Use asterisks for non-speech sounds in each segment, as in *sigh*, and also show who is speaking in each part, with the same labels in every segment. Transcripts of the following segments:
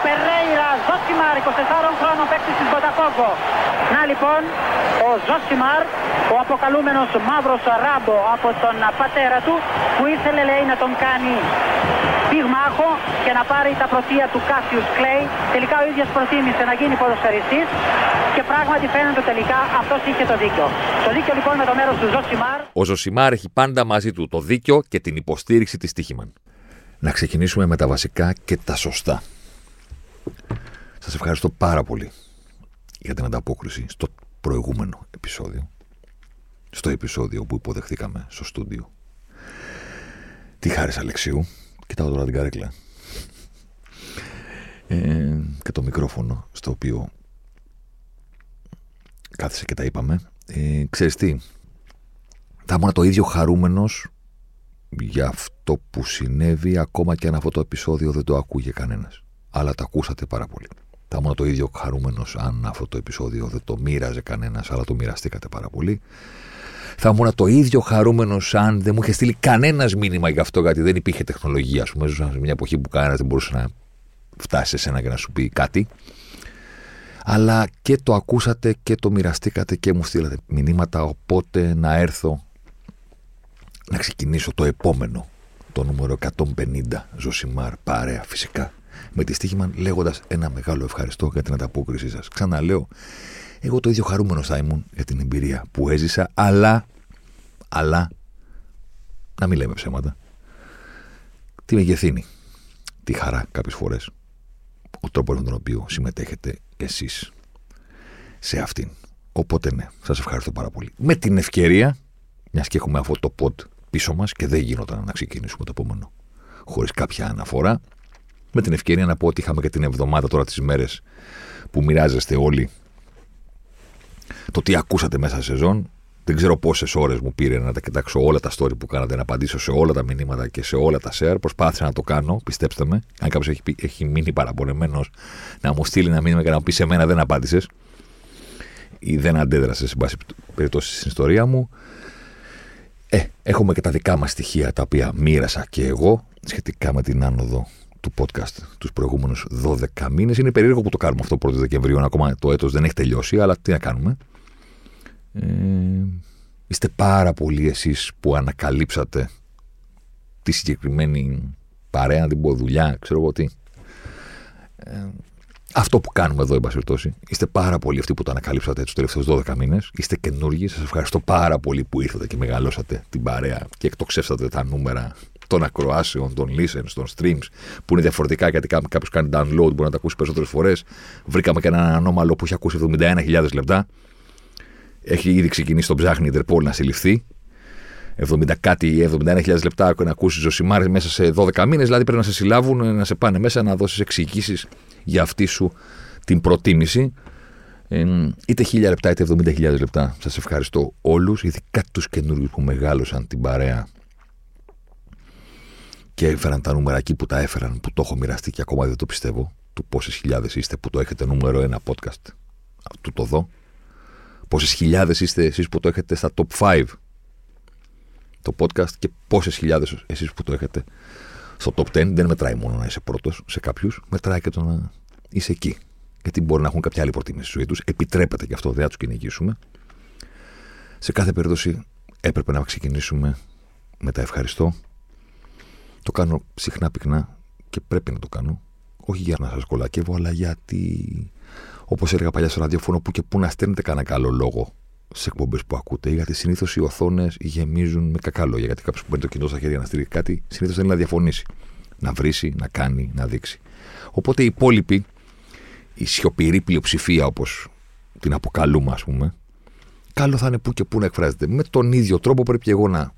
Speaker 1: Ο Περέιρα Ζωσιμάρ, 24 χρόνων παίκτης της Μποταφόγκο. Να λοιπόν, ο Ζωσιμάρ, ο αποκαλούμενος μαύρος ράμπο από τον πατέρα του, που ήθελε λέει να τον κάνει πυγμάχο και να πάρει τα πρωτεία του Κάσιους Κλέη. Τελικά ο ίδιος προτίμησε να γίνει ποδοσφαιριστής και πράγματι φαίνεται τελικά αυτός είχε το δίκιο. Το δίκιο λοιπόν με το μέρος του Ζωσιμάρ.
Speaker 2: Ο Ζωσιμάρ έχει πάντα μαζί του το δίκιο και την υποστήριξη της Stoiximan. Να ξεκινήσουμε με τα βασικά και τα σωστά. Σας ευχαριστώ πάρα πολύ για την ανταπόκριση στο προηγούμενο επεισόδιο. Στο επεισόδιο που υποδεχθήκαμε στο στούντιο. Τι χάρης Αλεξίου, Κοιτάω τώρα την καρέκλα. Ε, και το μικρόφωνο στο οποίο κάθισε και τα είπαμε. Ε, ξέρεις τι, θα ήμουν το ίδιο χαρούμενος για αυτό που συνέβη ακόμα και αν αυτό το επεισόδιο δεν το ακούγε κανένας. Αλλά το ακούσατε πάρα πολύ. Θα ήμουν το ίδιο χαρούμενος αν αυτό το επεισόδιο δεν το μοίραζε κανένας, αλλά το μοιραστήκατε πάρα πολύ θα ήμουν το ίδιο χαρούμενος αν δεν μου είχε στείλει κανένας μήνυμα για αυτό, γιατί δεν υπήρχε τεχνολογία. Α πούμε, ζούσα σε μια εποχή που κανένας δεν μπορούσε να φτάσει σε σένα και να σου πει κάτι. Αλλά και το ακούσατε και το μοιραστήκατε και μου στείλατε μηνύματα. Οπότε να έρθω να ξεκινήσω το επόμενο, το νούμερο 150, Ζωσιμάρ, παρέα φυσικά. Με τη στοίχημα λέγοντας ένα μεγάλο ευχαριστώ για την ανταπόκρισή σας. Ξαναλέω, εγώ το ίδιο χαρούμενο θα ήμουν για την εμπειρία που έζησα, αλλά, αλλά, να μην λέμε ψέματα, τη μεγεθύνει τη χαρά κάποιες φορές, ο τρόπος με τον οποίο συμμετέχετε εσείς σε αυτήν. Οπότε ναι, σας ευχαριστώ πάρα πολύ. Με την ευκαιρία, μιας και έχουμε αυτό το pod πίσω μας και δεν γινόταν να ξεκινήσουμε το επόμενο χωρίς κάποια αναφορά, με την ευκαιρία να πω ότι είχαμε και την εβδομάδα τώρα τις μέρες που μοιράζεστε όλοι το τι ακούσατε μέσα σε σεζόν. Δεν ξέρω πόσες ώρες μου πήρε να τα κοιτάξω όλα τα story που κάνατε, να απαντήσω σε όλα τα μηνύματα και σε όλα τα share. Προσπάθησα να το κάνω, πιστέψτε με. Αν κάποιος έχει, έχει μείνει παραπονεμένος να μου στείλει ένα μήνυμα και να μου πει σε μένα δεν απάντησες ή δεν αντέδρασες, σε πάση περιπτώσει, στην ιστορία μου. Ε, έχουμε και τα δικά μας στοιχεία τα οποία μοίρασα και εγώ σχετικά με την άνοδο του podcast τους προηγούμενους 12 μήνες. Είναι περίεργο που το κάνουμε αυτό 1 Δεκεμβρίου, ακόμα το έτος δεν έχει τελειώσει, αλλά τι να κάνουμε. Ε, είστε πάρα πολλοί εσείς που ανακαλύψατε τη συγκεκριμένη παρέα, την πω δουλειά, ξέρω εγώ τι. Ε, αυτό που κάνουμε εδώ, εν πάση είστε πάρα πολλοί αυτοί που το ανακαλύψατε τους τελευταίους 12 μήνες. Είστε καινούργοι. Σας ευχαριστώ πάρα πολύ που ήρθατε και μεγαλώσατε την παρέα και εκτοξεύσατε τα νούμερα των ακροάσεων, των listens, των streams, που είναι διαφορετικά γιατί κάποιος κάνει download, μπορεί να τα ακούσει περισσότερες φορές. Βρήκαμε και έναν ανώμαλο που έχει ακούσει 71.000 λεπτά. Έχει ήδη ξεκινήσει το ψάχνει η Ιντερπόλ να συλληφθεί. 70 κάτι, 71.000 λεπτά να ακούσεις Ζωσιμάρη μέσα σε 12 μήνες. Δηλαδή πρέπει να σε συλλάβουν, να σε πάνε μέσα, να δώσεις εξηγήσεις για αυτή σου την προτίμηση. Ε, είτε 1000 λεπτά είτε 70.000 λεπτά. Σας ευχαριστώ όλους, ειδικά τους καινούριους που μεγάλωσαν την παρέα και έφεραν τα νούμερα εκεί που τα έφεραν, που το έχω μοιραστεί και ακόμα δεν το πιστεύω. Του πόσες χιλιάδες είστε που το έχετε νούμερο ένα podcast. Του το δω. Πόσες χιλιάδες είστε εσείς που το έχετε στα top 5 το podcast και πόσες χιλιάδες εσείς που το έχετε στο top 10. Δεν μετράει μόνο να είσαι πρώτος σε κάποιους, μετράει και το να είσαι εκεί. Γιατί μπορεί να έχουν κάποια άλλη προτίμηση στη ζωή τους. Επιτρέπεται και αυτό, δεν θα τους κυνηγήσουμε. Σε κάθε περίπτωση έπρεπε να ξεκινήσουμε με τα ευχαριστώ. Το κάνω συχνά πυκνά και πρέπει να το κάνω. Όχι για να σας κολακεύω, αλλά γιατί Όπως έλεγα παλιά στο ραδιόφωνο, που και που να στέλνετε κανένα καλό λόγο σε εκπομπές που ακούτε, γιατί συνήθως οι οθόνες γεμίζουν με κακά λόγια. Γιατί κάποιος που παίρνει το κινητό στα χέρια να στείλει κάτι, συνήθως θέλει να διαφωνήσει. Να βρίσει, να κάνει, να δείξει. Οπότε οι υπόλοιποι, η σιωπηρή πλειοψηφία όπως την αποκαλούμε, ας πούμε, καλό θα είναι που και που να εκφράζεται. Με τον ίδιο τρόπο πρέπει και εγώ να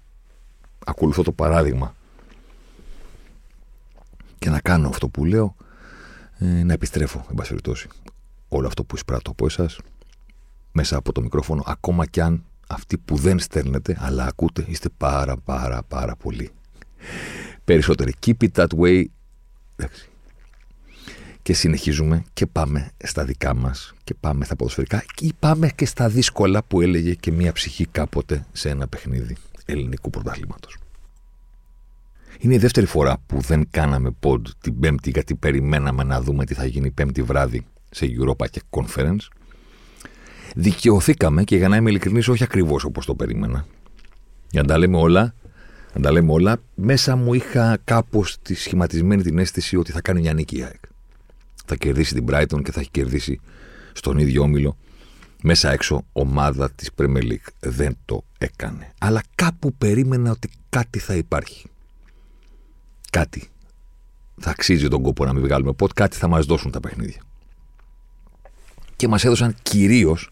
Speaker 2: ακολουθώ το παράδειγμα και να κάνω αυτό που λέω, ε, να επιστρέφω, εν πάση όλο αυτό που εισπράττω από εσάς μέσα από το μικρόφωνο, ακόμα κι αν αυτοί που δεν στέλνετε, αλλά ακούτε, είστε πάρα πάρα πάρα πολύ. Περισσότεροι. Keep it that way. Και συνεχίζουμε και πάμε στα δικά μας και πάμε στα ποδοσφαιρικά ή πάμε και στα δύσκολα που έλεγε και μία ψυχή κάποτε σε ένα παιχνίδι ελληνικού πρωταθλήματος. Είναι η δεύτερη φορά που δεν κάναμε πόντ την Πέμπτη γιατί περιμέναμε να δούμε τι θα γίνει Πέμπτη βράδυ σε Europa και Conference. Δικαιωθήκαμε και για να είμαι ειλικρινής, όχι ακριβώς όπως το περίμενα. Για να τα λέμε όλα, να τα λέμε όλα, μέσα μου είχα κάπως τη σχηματισμένη την αίσθηση ότι θα κάνει μια νίκη η ΑΕΚ. Θα κερδίσει την Brighton και θα έχει κερδίσει στον ίδιο όμιλο μέσα έξω ομάδα της Premier League. Δεν το έκανε. Αλλά κάπου περίμενα ότι κάτι θα υπάρχει. Κάτι. Θα αξίζει τον κόπο να μην βγάλουμε πότε κάτι θα μας δώσουν τα παιχνίδια. Και μας έδωσαν κυρίως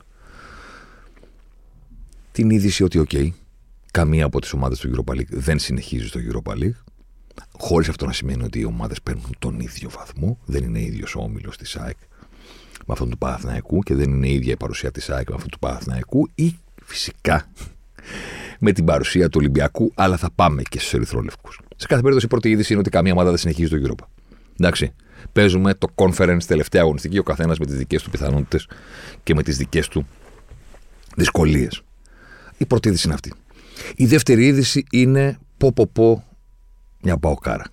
Speaker 2: την είδηση ότι, οκ, καμία από τις ομάδες του Europa League δεν συνεχίζει στο Europa League. Χωρίς αυτό να σημαίνει ότι οι ομάδες παίρνουν τον ίδιο βαθμό. Δεν είναι ίδιος ο όμιλος της ΑΕΚ με αυτόν του Παναθηναϊκού και δεν είναι η ίδια η παρουσία της ΑΕΚ με αυτόν του Παναθηναϊκού ή φυσικά με την παρουσία του Ολυμπιακού, αλλά θα πάμε και στους Ερυθρόλευκους. Σε κάθε περίπτωση, η πρώτη είδηση είναι ότι καμία ομάδα δεν συνεχίζει το Europa. Εντάξει. Παίζουμε το conference τελευταία αγωνιστική, ο καθένας με τις δικές του πιθανότητες και με τις δικές του δυσκολίες. Η πρώτη είδηση είναι αυτή. Η δεύτερη είδηση είναι πω πω πω μια παοκάρα.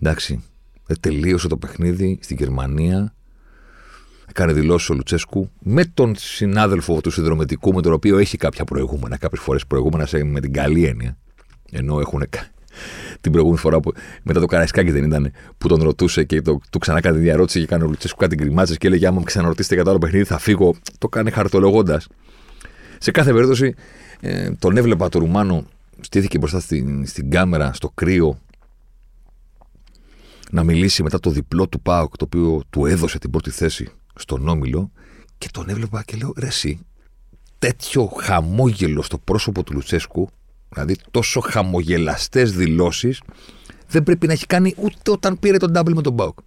Speaker 2: Εντάξει, τελείωσε το παιχνίδι στη Γερμανία. Έκανε δηλώσεις ο Λουτσέσκου με τον συνάδελφο του συνδρομητικού, με τον οποίο έχει κάποια προηγούμενα, κάποιες φορές προηγούμενα σε, με την καλή έννοια. Ενώ έχουν την προηγούμενη φορά που μετά το Καραϊσκάκι δεν ήταν, που τον ρωτούσε και το, του ξανά κάνει διαρώτηση και κάνει ο Λουτσέσκου κάτι γκριμάτσε και έλεγε: Άμα με ξαναρωτήσετε για το άλλο παιχνίδι, θα φύγω. Το κάνει χαρτολογώντας. Σε κάθε περίπτωση, ε, τον έβλεπα το Ρουμάνο, στήθηκε μπροστά στην, στην κάμερα, στο κρύο, να μιλήσει μετά το διπλό του ΠΑΟΚ, το οποίο του έδωσε την πρώτη θέση στον Όμιλο και τον έβλεπα και λέω ρε εσύ, τέτοιο χαμόγελο στο πρόσωπο του Λουτσέσκου, δηλαδή τόσο χαμογελαστές δηλώσεις, δεν πρέπει να έχει κάνει ούτε όταν πήρε τον double με τον ΠΑΟΚ.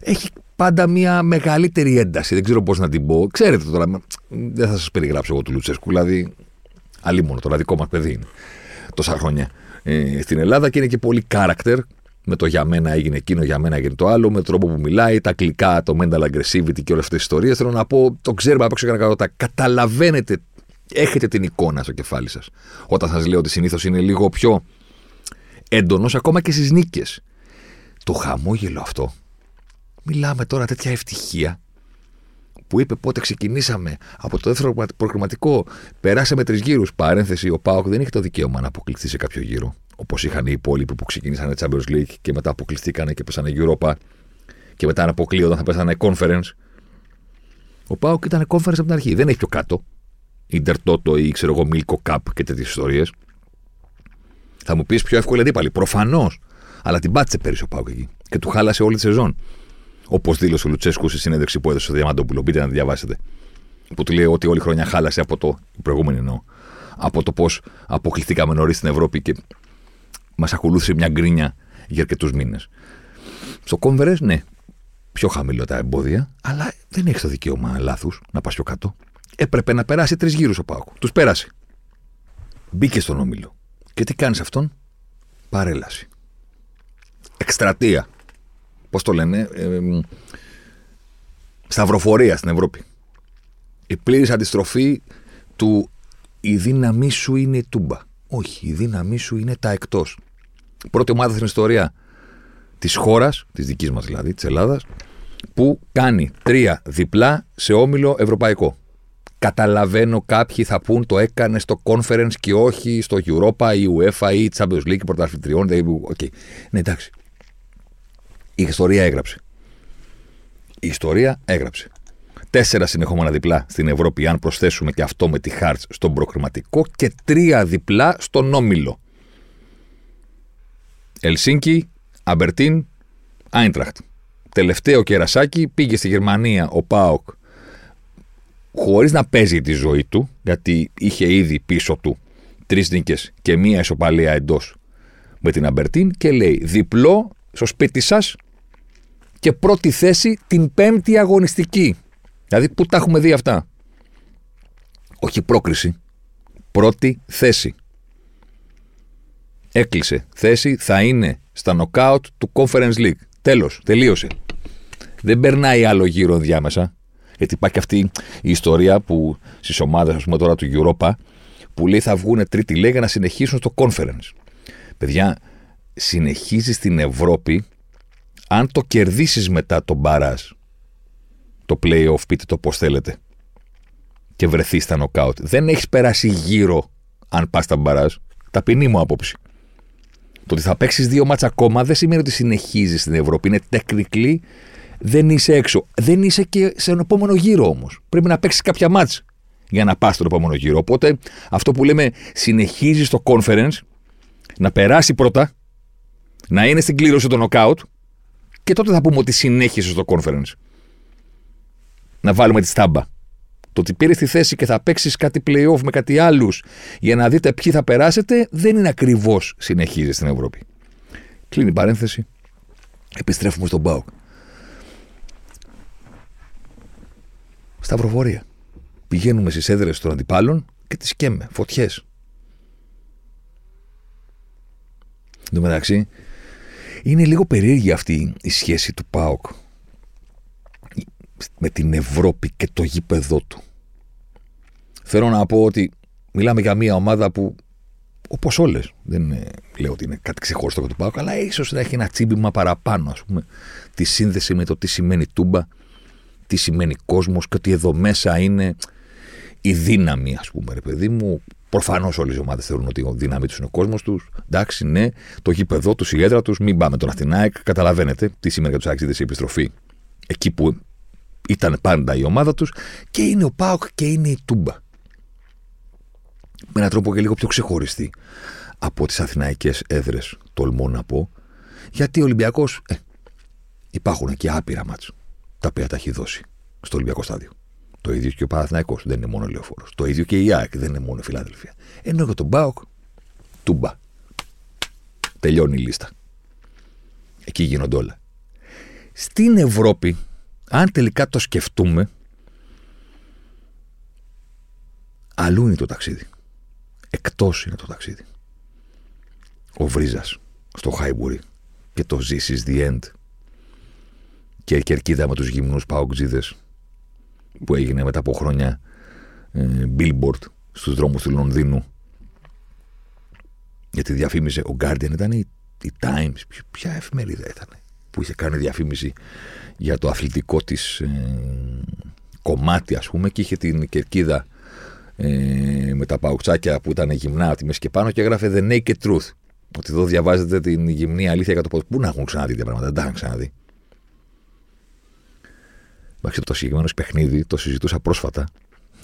Speaker 2: Έχει πάντα μια μεγαλύτερη ένταση, δεν ξέρω πώς να την πω. Ξέρετε τώρα, δεν θα σας περιγράψω εγώ του Λουτσέσκου, δηλαδή, αλλήμον τώρα, δικό μας παιδί είναι, τόσα χρόνια ε, στην Ελλάδα και είναι και πολύ character. Με το για μένα έγινε εκείνο, για μένα έγινε το άλλο, με τον τρόπο που μιλάει, τα κλικά, το mental aggressivity και όλες αυτές τις ιστορίες. Θέλω να πω, το ξέρουμε από έξω και να Καταλαβαίνετε, έχετε την εικόνα στο κεφάλι σας. Όταν σας λέω ότι συνήθως είναι λίγο πιο έντονος ακόμα και στις νίκες. Το χαμόγελο αυτό. Μιλάμε τώρα τέτοια ευτυχία που είπε πότε ξεκινήσαμε από το δεύτερο προγραμματικό, περάσαμε τρεις γύρους. Παρένθεση, ο Πάοκ δεν είχε το δικαίωμα να αποκλειστεί σε κάποιο γύρο. Όπως είχαν οι υπόλοιποι που ξεκινήσανε Champions League και μετά αποκλειστήκανε και πέσανε Europa και μετά αποκλείονταν θα πέσανε Conference. Ο Πάοκ ήταν Conference από την αρχή. Δεν έχει πιο κάτω. Ιντερτότο ή ξέρω εγώ Milko Cup και τέτοιες ιστορίες. Θα μου πεις πιο εύκολη αντίπαλη. Προφανώς. Αλλά την πάτησε πέρυσι ο Πάοκ εκεί. Και του χάλασε όλη τη σεζόν. Όπως δήλωσε ο Λουτσέσκου στη συνέντευξη που έδωσε στο Διαμαντόπουλο. Μπείτε να τη διαβάσετε. Που του λέει ότι όλη η χρονιά χάλασε από το. Η προηγούμενη εννοώ. Από το πώς αποκλειστήκαμε νωρίς στην Ευρώπη και μας ακολούθησε μια γκρίνια για αρκετούς μήνες. Στο κόμβερε, ναι, πιο χαμηλό τα εμπόδια, αλλά δεν έχεις το δικαίωμα λάθους να πας πιο κάτω. Έπρεπε να περάσει τρεις γύρους ο Πάοκ. Τους πέρασε. Μπήκε στον όμιλο. Και τι κάνεις αυτόν, παρέλαση. Εκστρατεία πώς το λένε, ε, σταυροφορία στην Ευρώπη. Η πλήρης αντιστροφή του η δύναμή σου είναι η τούμπα. Όχι, η δύναμή σου είναι τα εκτός. Πρώτη ομάδα στην ιστορία της χώρας, της δικής μας δηλαδή, της Ελλάδας, που κάνει τρία διπλά σε όμιλο ευρωπαϊκό. Καταλαβαίνω κάποιοι θα πούν το έκανε στο conference και όχι στο Europa ή UEFA ή Champions League πρωταθλητριών. Okay. Ναι, εντάξει. Η ιστορία έγραψε. Η ιστορία έγραψε. Τέσσερα συνεχόμενα διπλά στην Ευρώπη, αν προσθέσουμε και αυτό με τη Χάρτς στον προκριματικό, και τρία διπλά στον Όμιλο. Ελσίνκι, Αμπερτίν, Άιντραχτ. Τελευταίο κερασάκι πήγε στη Γερμανία ο Πάοκ χωρίς να παίζει τη ζωή του, γιατί είχε ήδη πίσω του τρεις νίκες και μία ισοπαλία εντός με την Αμπερτίν και λέει διπλό στο σπίτι σας και πρώτη θέση την πέμπτη αγωνιστική. Δηλαδή, πού τα έχουμε δει αυτά; Όχι πρόκριση. Πρώτη θέση. Έκλεισε θέση, θα είναι στα νοκάουτ του Conference League. Τέλος, τελείωσε. Δεν περνάει άλλο γύρο διάμεσα. Γιατί υπάρχει αυτή η ιστορία που στις ομάδες, ας πούμε τώρα του Europa, που λέει θα βγουν τρίτη λέει για να συνεχίσουν στο conference. Παιδιά, συνεχίζει στην Ευρώπη αν το κερδίσεις μετά τον μπαράζ, το playoff, πείτε το πώς θέλετε, και βρεθείς στα νοκάουτ. Δεν έχεις περάσει γύρω αν πας στα μπαράζ. Ταπεινή μου άποψη. Το ότι θα παίξεις δύο μάτσα ακόμα δεν σημαίνει ότι συνεχίζεις στην Ευρώπη. Είναι technically δεν είσαι έξω. Δεν είσαι και σε ένα επόμενο γύρο όμως. Πρέπει να παίξεις κάποια μάτσα για να πας στον επόμενο γύρο. Οπότε αυτό που λέμε συνεχίζει στο conference να περάσει πρώτα, να είναι στην κλήρωση των knockout και τότε θα πούμε ότι συνέχισε στο conference. Να βάλουμε τη στάμπα. Το ότι πήρες τη θέση και θα παίξεις κάτι playoff με κάτι άλλους για να δείτε ποιοι θα περάσετε, δεν είναι ακριβώς συνεχίζεις στην Ευρώπη. Κλείνει η παρένθεση. Επιστρέφουμε στον Μπάουκ. Σταυροφορία. Πηγαίνουμε στις έδρες των αντιπάλων και τις καίμε. Φωτιές. Εν τω μεταξύ, είναι λίγο περίεργη αυτή η σχέση του ΠΑΟΚ με την Ευρώπη και το γήπεδό του. Θέλω να πω ότι μιλάμε για μια ομάδα που όπως όλες, δεν λέω ότι είναι κάτι ξεχωριστό για το ΠΑΟΚ, αλλά ίσως να έχει ένα τσίμπημα παραπάνω, ας πούμε, τη σύνδεση με το τι σημαίνει τούμπα, τι σημαίνει κόσμος και ότι εδώ μέσα είναι η δύναμη, ας πούμε, ρε παιδί μου. Προφανώς όλες οι ομάδες θεωρούν ότι η δύναμη τους είναι ο κόσμος τους. Εντάξει, ναι, το γήπεδο τους, η έδρα τους, μην πάμε τον Αθηνάεκ. Καταλαβαίνετε τι σημαίνει για τους Άξιδες η επιστροφή εκεί που ήταν πάντα η ομάδα τους. Και είναι ο Πάοκ και είναι η Τούμπα. Με έναν τρόπο και λίγο πιο ξεχωριστή από τις αθηναϊκές έδρες, τολμώ να πω. Γιατί ο Ολυμπιακός. Ε, υπάρχουν και άπειρα μάτς τα οποία τα έχει δώσει στο Ολυμπιακό στάδιο. Το ίδιο και ο Παναθηναϊκός δεν είναι μόνο λεωφόρος. Το ίδιο και η ΑΕΚ δεν είναι μόνο Φιλάδελφια. Ενώ για τον Μπάουκ, τούμπα. Τελειώνει η λίστα. Εκεί γίνονται όλα. Στην Ευρώπη, αν τελικά το σκεφτούμε, αλλού είναι το ταξίδι. Εκτός είναι το ταξίδι. Ο Βρίζας στο Χάιμπουρι και το This is the end. Και η κερκίδα με τους γυμνούς Παοκτζίδες που έγινε μετά από χρόνια ε, billboard στους δρόμους του Λονδίνου γιατί διαφήμισε ο Guardian ήταν η, η Times ποια εφημερίδα ήταν που είχε κάνει διαφήμιση για το αθλητικό της ε, κομμάτι ας πούμε και είχε την κερκίδα ε, με τα παουξάκια που ήταν γυμνά από τη μέση και πάνω και έγραφε The Naked Truth ότι εδώ διαβάζετε την γυμνή αλήθεια για το πώ. Πού να έχουν ξαναδεί τέτοια πράγματα, δεν τα έχουν ξαναδεί. Εντάξει, το συγκεκριμένο παιχνίδι το συζητούσα πρόσφατα.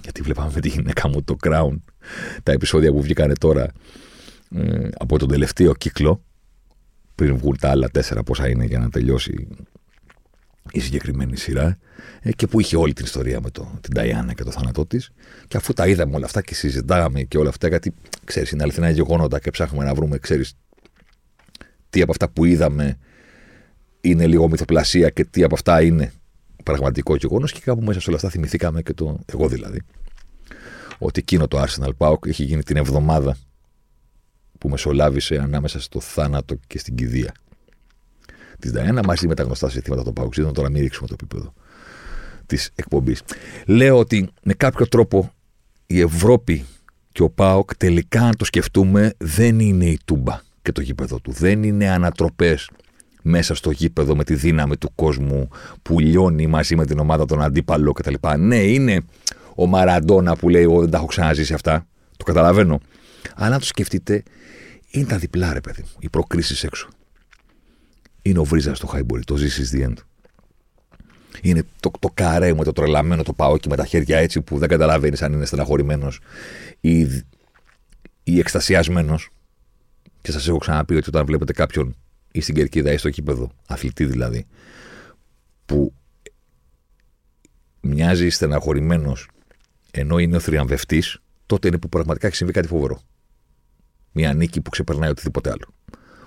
Speaker 2: Γιατί βλέπαμε με τη γυναίκα μου το Crown, τα επεισόδια που βγήκανε τώρα ε, από τον τελευταίο κύκλο, πριν βγουν τα άλλα τέσσερα πόσα είναι για να τελειώσει η συγκεκριμένη σειρά ε, και που είχε όλη την ιστορία με το, την Ταϊάννα και το θάνατό της. Και αφού τα είδαμε όλα αυτά και συζητάγαμε και όλα αυτά, γιατί ξέρεις, είναι αληθινά γεγονότα και ψάχνουμε να βρούμε, ξέρεις, τι από αυτά που είδαμε είναι λίγο μυθοπλασία και τι από αυτά είναι πραγματικό γεγονός και κάπου μέσα σε όλα αυτά θυμηθήκαμε και το. Εγώ δηλαδή. Ότι εκείνο το Arsenal Pauk έχει γίνει την εβδομάδα που μεσολάβησε ανάμεσα στο θάνατο και στην κηδεία τη Νταϊάννα μαζί με τα γνωστά συστήματα των Παουξίδων. Τώρα μην ρίξουμε το επίπεδο της εκπομπής. Λέω ότι με κάποιο τρόπο η Ευρώπη και ο ΠΑΟΚ τελικά, αν το σκεφτούμε, δεν είναι η τούμπα και το γήπεδο του. Δεν είναι ανατροπές μέσα στο γήπεδο με τη δύναμη του κόσμου που λιώνει μαζί με την ομάδα των αντίπαλων κτλ. Ναι, είναι ο Μαραντόνα που λέει: Εγώ δεν τα έχω ξαναζήσει αυτά. Το καταλαβαίνω. Αλλά αν το σκεφτείτε, είναι τα διπλά, ρε παιδί μου. Οι προκρίσεις έξω. Είναι ο Βρίζας στο Χάιμπορι, το ζήσεις the end. Είναι το, το καρέ με το τρελαμένο το παόκι με τα χέρια έτσι που δεν καταλαβαίνεις αν είναι στεναχωρημένος ή, ή εκστασιασμένος. Και σας έχω ξαναπεί ότι όταν βλέπετε κάποιον ή στην κερκίδα ή στο κήπεδο, αθλητή δηλαδή, που μοιάζει στεναχωρημένος ενώ είναι ο θριαμβευτής, τότε είναι που πραγματικά έχει συμβεί κάτι φοβερό. Μια νίκη που ξεπερνάει οτιδήποτε άλλο.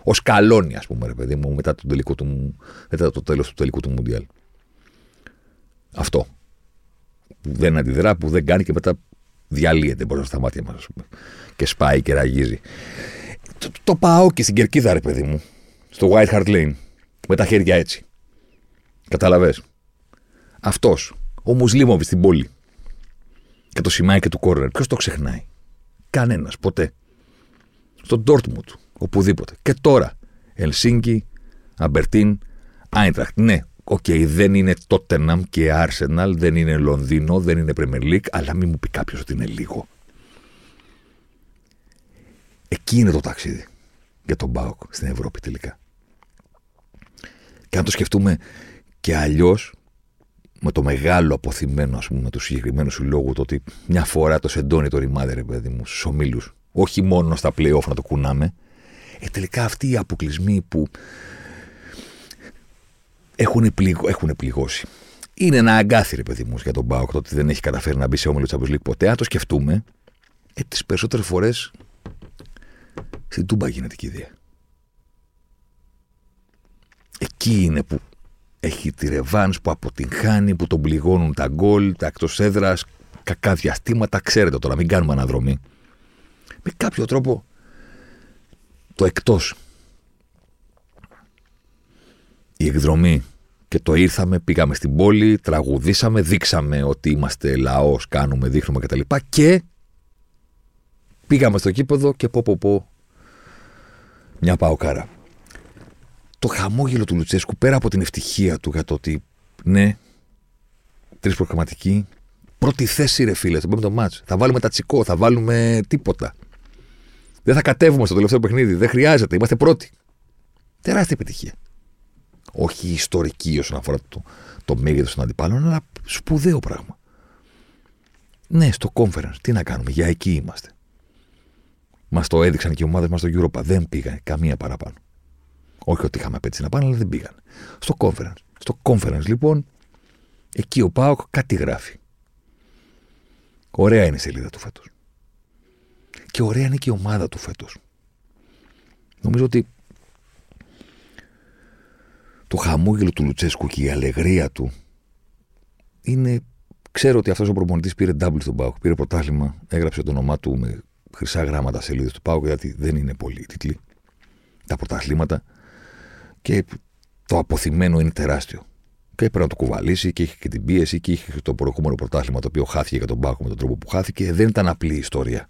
Speaker 2: Ω καλόνι, ας πούμε, ρε παιδί μου, μετά, τον τελικό του, μετά το τέλος του τελικού του Μουντιάλ. Αυτό. Που δεν αντιδρά, που δεν κάνει και μετά διαλύεται μπροστά στα μάτια μας, και σπάει και ραγίζει. το, το πάω και στην κερκίδα, ρε παιδί μου. Στο White Hart Lane. Με τα χέρια έτσι. Καταλαβέ. Αυτός. Ο Μουσλίμοβιτς στην πόλη. Και το σημαιάκι του κόρνερ. Ποιος το ξεχνάει; Κανένας. Ποτέ. Στο Ντόρτμουντ. Οπουδήποτε. Και τώρα. Ελσίνκι, Αμπερντίν, Άιντραχτ. Ναι, ok, okay, δεν είναι Τότεναμ και Arsenal, δεν είναι Λονδίνο, δεν είναι Premier League, αλλά μην μου πει κάποιος ότι είναι λίγο. Εκεί είναι το ταξίδι για τον Μπάουκ στην Ευρώπη τελικά. Και αν το σκεφτούμε και αλλιώς, με το μεγάλο αποθυμένο, ας πούμε, του συγκεκριμένου συλλόγου, το ότι μια φορά το σεντόνι το ρημάδι, ρε παιδί μου, στους ομίλους, όχι μόνο στα playoff να το κουνάμε, ε, τελικά αυτοί οι αποκλεισμοί που έχουν, πληγ, έχουν πληγώσει. Είναι ένα αγκάθι, ρε παιδί μου, για τον Μπάουκ το ότι δεν έχει καταφέρει να μπει σε όμιλο Champions League ποτέ. Αν το σκεφτούμε, ε, τις περισσότερες φορές στην Τούμπα γίνεται και ιδέα. Εκεί είναι που έχει τη ρεβάνς που αποτυγχάνει, που τον πληγώνουν τα γκολ, τα εκτός έδρας, κακά διαστήματα. Ξέρετε τώρα, μην κάνουμε αναδρομή. Με κάποιο τρόπο το εκτός η εκδρομή και το ήρθαμε, πήγαμε στην πόλη, τραγουδήσαμε, δείξαμε ότι είμαστε λαός, κάνουμε, δείχνουμε κτλ. Και, και πήγαμε στο κήπεδο και πω πω πω μια παοκάρα. Το χαμόγελο του Λουτσέσκου πέρα από την ευτυχία του για το ότι ναι, τρεις προγραμματικοί, πρώτη θέση ρε φίλε, στο πέμπτο μάτς. Θα βάλουμε τα τσικό, θα βάλουμε τίποτα. Δεν θα κατέβουμε στο τελευταίο παιχνίδι. Δεν χρειάζεται. Είμαστε πρώτοι. Τεράστια επιτυχία. Όχι ιστορική όσον αφορά το, το μέγεθος των αντιπάλων, αλλά σπουδαίο πράγμα. Ναι, στο conference. Τι να κάνουμε. Για εκεί είμαστε. Μας το έδειξαν και οι ομάδες μας στο Europa. Δεν πήγαν καμία παραπάνω. Όχι ότι είχαμε απέτηση να πάνε, αλλά δεν πήγαν. Στο conference. Στο conference, λοιπόν, εκεί ο Πάοκ κάτι γράφει. Ωραία είναι η σελίδα του φέτος. Και ωραία είναι και η ομάδα του φέτος. Νομίζω ότι το χαμόγελο του Λουτσέσκου και η αλεγρία του είναι. Ξέρω ότι αυτός ο προπονητής πήρε double στον Πάουκ. Πήρε πρωτάθλημα, έγραψε το όνομά του με χρυσά γράμματα σελίδες του Πάουκ, γιατί δεν είναι πολύ τίτλοι. Τα πρωταθλήματα. Και το αποθυμένο είναι τεράστιο. Και έπρεπε να το κουβαλήσει και είχε και την πίεση και είχε το προηγούμενο πρωτάθλημα το οποίο χάθηκε για τον Πάουκ με τον τρόπο που χάθηκε. Δεν ήταν απλή ιστορία.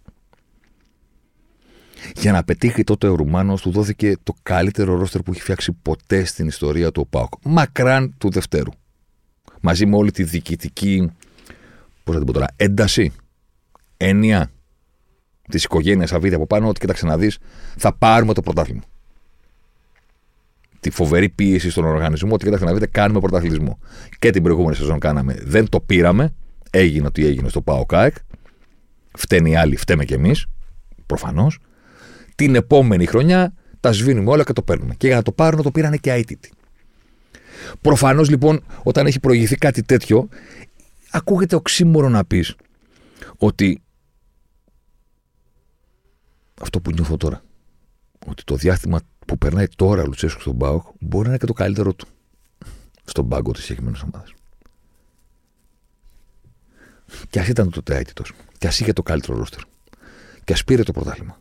Speaker 2: Για να πετύχει τότε ο Ρουμάνος, του δόθηκε το καλύτερο ρόστερ που έχει φτιάξει ποτέ στην ιστορία του ΟΠΑΟΚ. Μακράν του Δευτέρου. Μαζί με όλη τη διοικητική πώς θα την πω τώρα, ένταση, έννοια της οικογένειας Αβίδη από πάνω, ότι κοίταξε να δεις, θα πάρουμε το πρωτάθλημα. Τη φοβερή πίεση στον οργανισμό, ότι κοίταξε να δείτε, κάνουμε πρωταθλητισμό. Και την προηγούμενη σεζόν κάναμε, δεν το πήραμε. Έγινε ό,τι έγινε στο ΠΑΟΚΑΕΚ. Φταίνει οι άλλοι, φταίμε κι εμείς. Προφανώς την επόμενη χρονιά τα σβήνουμε όλα και το παίρνουμε. Και για να το πάρουν το πήρανε και αίτητοι. Προφανώς λοιπόν, όταν έχει προηγηθεί κάτι τέτοιο, ακούγεται οξύμορο να πεις ότι αυτό που νιώθω τώρα, ότι το διάστημα που περνάει τώρα ο Λουτσέσκου στον Μπάουκ μπορεί να είναι και το καλύτερο του στον πάγκο της συγκεκριμένης ομάδας. Και ας ήταν τότε αίτητο, και ας είχε το καλύτερο ρόστερ, και ας πήρε το πρωτάθλημα,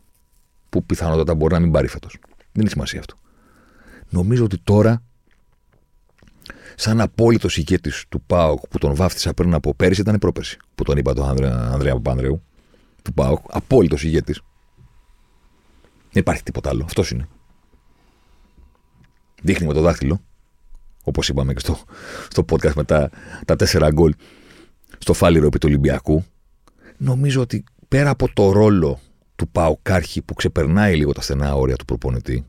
Speaker 2: που πιθανότατα μπορεί να μην πάρει φέτος. Δεν έχει σημασία αυτό. Νομίζω ότι τώρα, σαν απόλυτος ηγέτης του ΠΑΟΚ που τον βάφτισα πριν από πέρυσι, ήταν η πρόπερση που τον είπα τον Ανδρέα, Ανδρέα Παπανδρέου του ΠΑΟΚ. Απόλυτος ηγέτης. Δεν υπάρχει τίποτα άλλο. Αυτός είναι. Δείχνει με το δάχτυλο, όπως είπαμε και στο, στο podcast με τα, τα τέσσερα γκολ στο φάληρο επί του Ολυμπιακού. Νομίζω ότι πέρα από το ρόλο του Παοκάρχη που ξεπερνάει λίγο τα στενά όρια του προπονητή,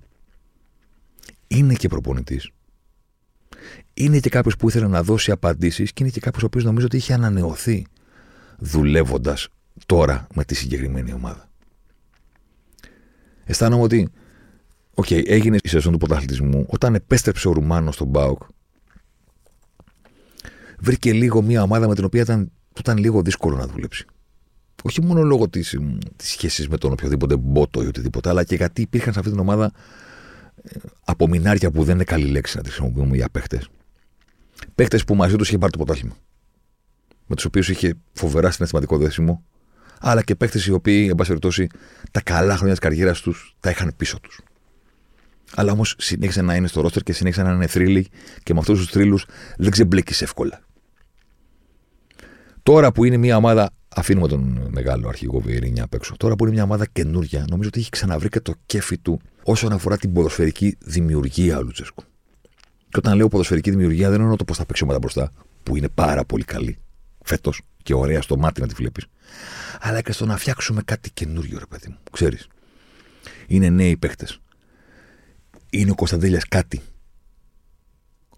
Speaker 2: είναι και προπονητής. Είναι και κάποιος που ήθελε να δώσει απαντήσεις και είναι και κάποιος ο οποίος νομίζω ότι είχε ανανεωθεί δουλεύοντας τώρα με τη συγκεκριμένη ομάδα. Αισθάνομαι ότι, ok, okay, έγινε η σεζόν του πρωταθλητισμού. Όταν επέστρεψε ο Ρουμάνος στον ΠΑΟΚ, βρήκε λίγο μια ομάδα με την οποία ήταν, ήταν λίγο δύσκολο να δουλέψει. Όχι μόνο λόγω της σχέσης με τον οποιοδήποτε μπότο ή οτιδήποτε, αλλά και γιατί υπήρχαν σε αυτή την ομάδα ε, απομεινάρια που δεν είναι καλή λέξη να τη χρησιμοποιούμε για παίχτε. Παίχτε που μαζί τους είχε πάρει το ποτάχημα. Με τους οποίους είχε φοβερά συναισθηματικό δέσιμο, αλλά και παίχτε οι οποίοι, εν πάση περιπτώσει, τα καλά χρόνια της καριέρας τους τα είχαν πίσω τους. Αλλά όμως συνέχισε να είναι στο ρόστερ και συνέχισε να είναι θρύλοι και με αυτούς τους θρύλους δεν ξεμπλέκεις εύκολα. Τώρα που είναι μια ομάδα, αφήνουμε τον μεγάλο αρχηγό Βιερίνια απ' έξω. Τώρα που είναι μια ομάδα καινούρια, νομίζω ότι έχει ξαναβρει και το κέφι του όσον αφορά την ποδοσφαιρική δημιουργία ο Λουτσέσκου. Και όταν λέω ποδοσφαιρική δημιουργία, δεν εννοώ το πώς θα παίξει ομάδα μπροστά, που είναι πάρα πολύ καλή φέτος και ωραία στο μάτι να τη βλέπεις. Αλλά και στο να φτιάξουμε κάτι καινούριο, ρε παιδί μου. Ξέρεις. Είναι νέοι παίχτε. Είναι ο Κωνσταντέλιας κάτι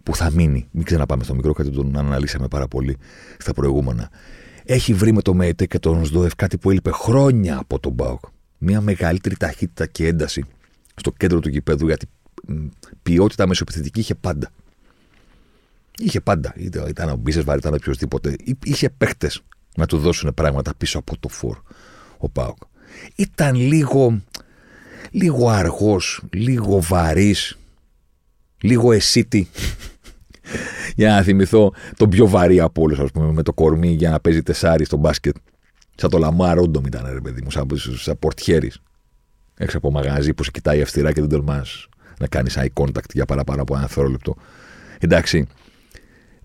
Speaker 2: που θα μείνει. Μην ξαναπάμε στο μικρό, κάτι τον αναλύσαμε πάρα πολύ στα προηγούμενα. Έχει βρει με το ΜΕΤΕ και τον ΣΔΟΕΦ κάτι που έλειπε χρόνια από τον Μπάουκ. Μια μεγαλύτερη ταχύτητα και ένταση στο κέντρο του γηπέδου, γιατί ποιότητα μεσοπιθετική είχε πάντα. Είχε πάντα. Ήταν ο Μπίσες Βαρύ, ήταν οποιοδήποτε. Είχε παίχτε να του δώσουν πράγματα πίσω από το φόρ ο ΠΑΟΚ. Ήταν λίγο, λίγο αργός, λίγο βαρύς, λίγο Εσίτι. *laughs* για να θυμηθώ τον πιο βαρύ από όλους, ας πούμε, με το κορμί για να παίζει τεσάρι στο μπάσκετ. Σαν το Λαμάρ Όντομ ήταν, ρε παιδί μου, σαν, σαν πορτιέρης. Έξω από μαγαζί που σε κοιτάει αυστηρά και δεν τολμάς να κάνεις eye contact για παραπάνω από ένα δευτερόλεπτο. Εντάξει,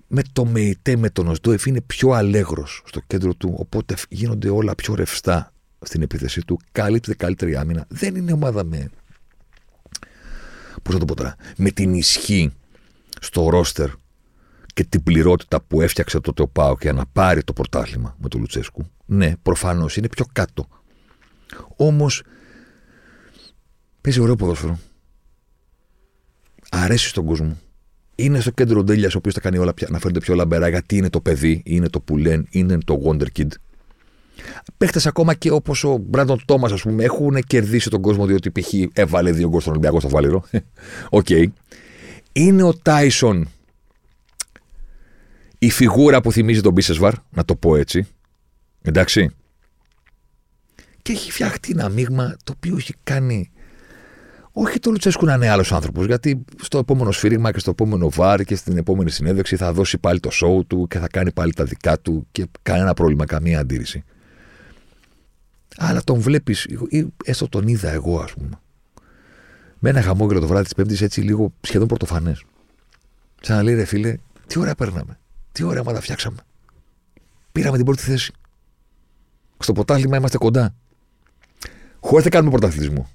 Speaker 2: με το Μεϊτέ, με τον Οζντόεφ είναι πιο αλέγρος στο κέντρο του, οπότε γίνονται όλα πιο ρευστά στην επίθεσή του, καλύπτεται καλύτερη άμυνα. Δεν είναι ομάδα με. Πώς θα το πω τώρα, με την ισχύ στο ρόστερ και την πληρότητα που έφτιαξε τότε ο Πάο για να πάρει το πρωτάθλημα με τον Λουτσέσκου. Ναι, προφανώς είναι πιο κάτω. Όμως παίζει ωραίο ποδόσφαιρο. Αρέσει στον κόσμο είναι στο κέντρο ο Ντέλιας, ο οποίος τα κάνει όλα πια, να φαίνονται πιο λαμπερά, γιατί είναι το παιδί, είναι το που λένε, είναι το Wonder Kid. Παίχτες ακόμα και όπως ο Μπράντον Τόμας, ας πούμε, έχουν κερδίσει τον κόσμο διότι π.χ. έβαλε δύο γκολ στον Ολυμπιακό στο Φάληρο. *laughs* Ok. okay. Είναι ο Τάισον η φιγούρα που θυμίζει τον Μπίσεσβαρ, να το πω έτσι. Εντάξει. Και έχει φτιαχτεί ένα μείγμα το οποίο έχει κάνει όχι το Λουτσέσκου να είναι άλλος άνθρωπος, γιατί στο επόμενο σφύριγμα και στο επόμενο VAR και στην επόμενη συνέντευξη θα δώσει πάλι το σόου του και θα κάνει πάλι τα δικά του και κανένα πρόβλημα, καμία αντίρρηση. Αλλά τον βλέπεις, ή έστω τον είδα εγώ, ας πούμε. Με ένα χαμόγελο το βράδυ της Πέμπτης, έτσι λίγο σχεδόν πρωτοφανές. Σαν να λέει ρε φίλε, τι ωραία παίρναμε. Τι ωραία μα τα φτιάξαμε. Πήραμε την πρώτη θέση. Στο ποτάλημα είμαστε κοντά. Χωρίς να κάνουμε πρωταθλητισμό.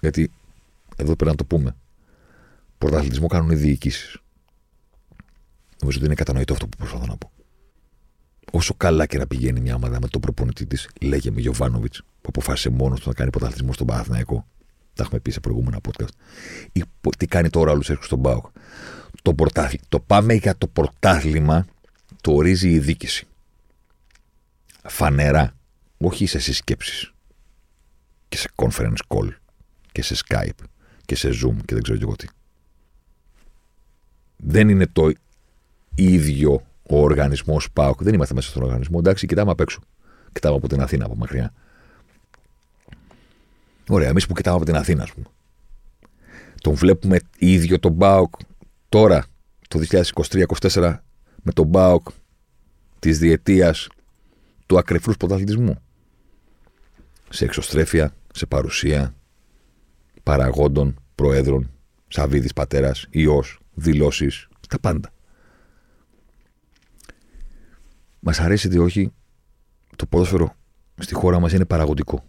Speaker 2: Γιατί εδώ πρέπει να το πούμε. Πρωταθλητισμό κάνουν οι διοικήσεις. Νομίζω ότι είναι κατανοητό αυτό που προσπαθώ να πω. Όσο καλά και να πηγαίνει μια ομάδα με τον προπονητή της, λέγε με Γιωβάνοβιτς, που αποφάσισε μόνος του να κάνει πρωταθλητισμό στον Παναθηναϊκό. Τα έχουμε πει σε προηγούμενα podcast. Ή τι κάνει τώρα ο Λουσέρκο στον Πάοκ. Το, το πάμε για το πρωτάθλημα το ορίζει η διοίκηση. Φανερά. Όχι σε συσκέψεις και σε conference call και σε Skype και σε Zoom και δεν ξέρω και εγώ τι. Δεν είναι το ίδιο ο οργανισμός ΠΑΟΚ. Δεν είμαστε μέσα στον οργανισμό. Εντάξει, κοιτάμε απ' έξω. Κοιτάμε από την Αθήνα, από μακριά. Ωραία, εμείς που κοιτάμε από την Αθήνα, ας πούμε. Τον βλέπουμε ίδιο τον ΠΑΟΚ τώρα, το 2023-2024, με τον ΠΑΟΚ της διετίας του ακρεφρού πρωταθλητισμού. Σε εξωστρέφεια, σε παρουσία, παραγόντων, προέδρων, Σαββίδης πατέρας, ιός, δηλώσεις, τα πάντα. Μας αρέσει ή όχι, το ποδόσφαιρο στη χώρα μας είναι παραγωγικό.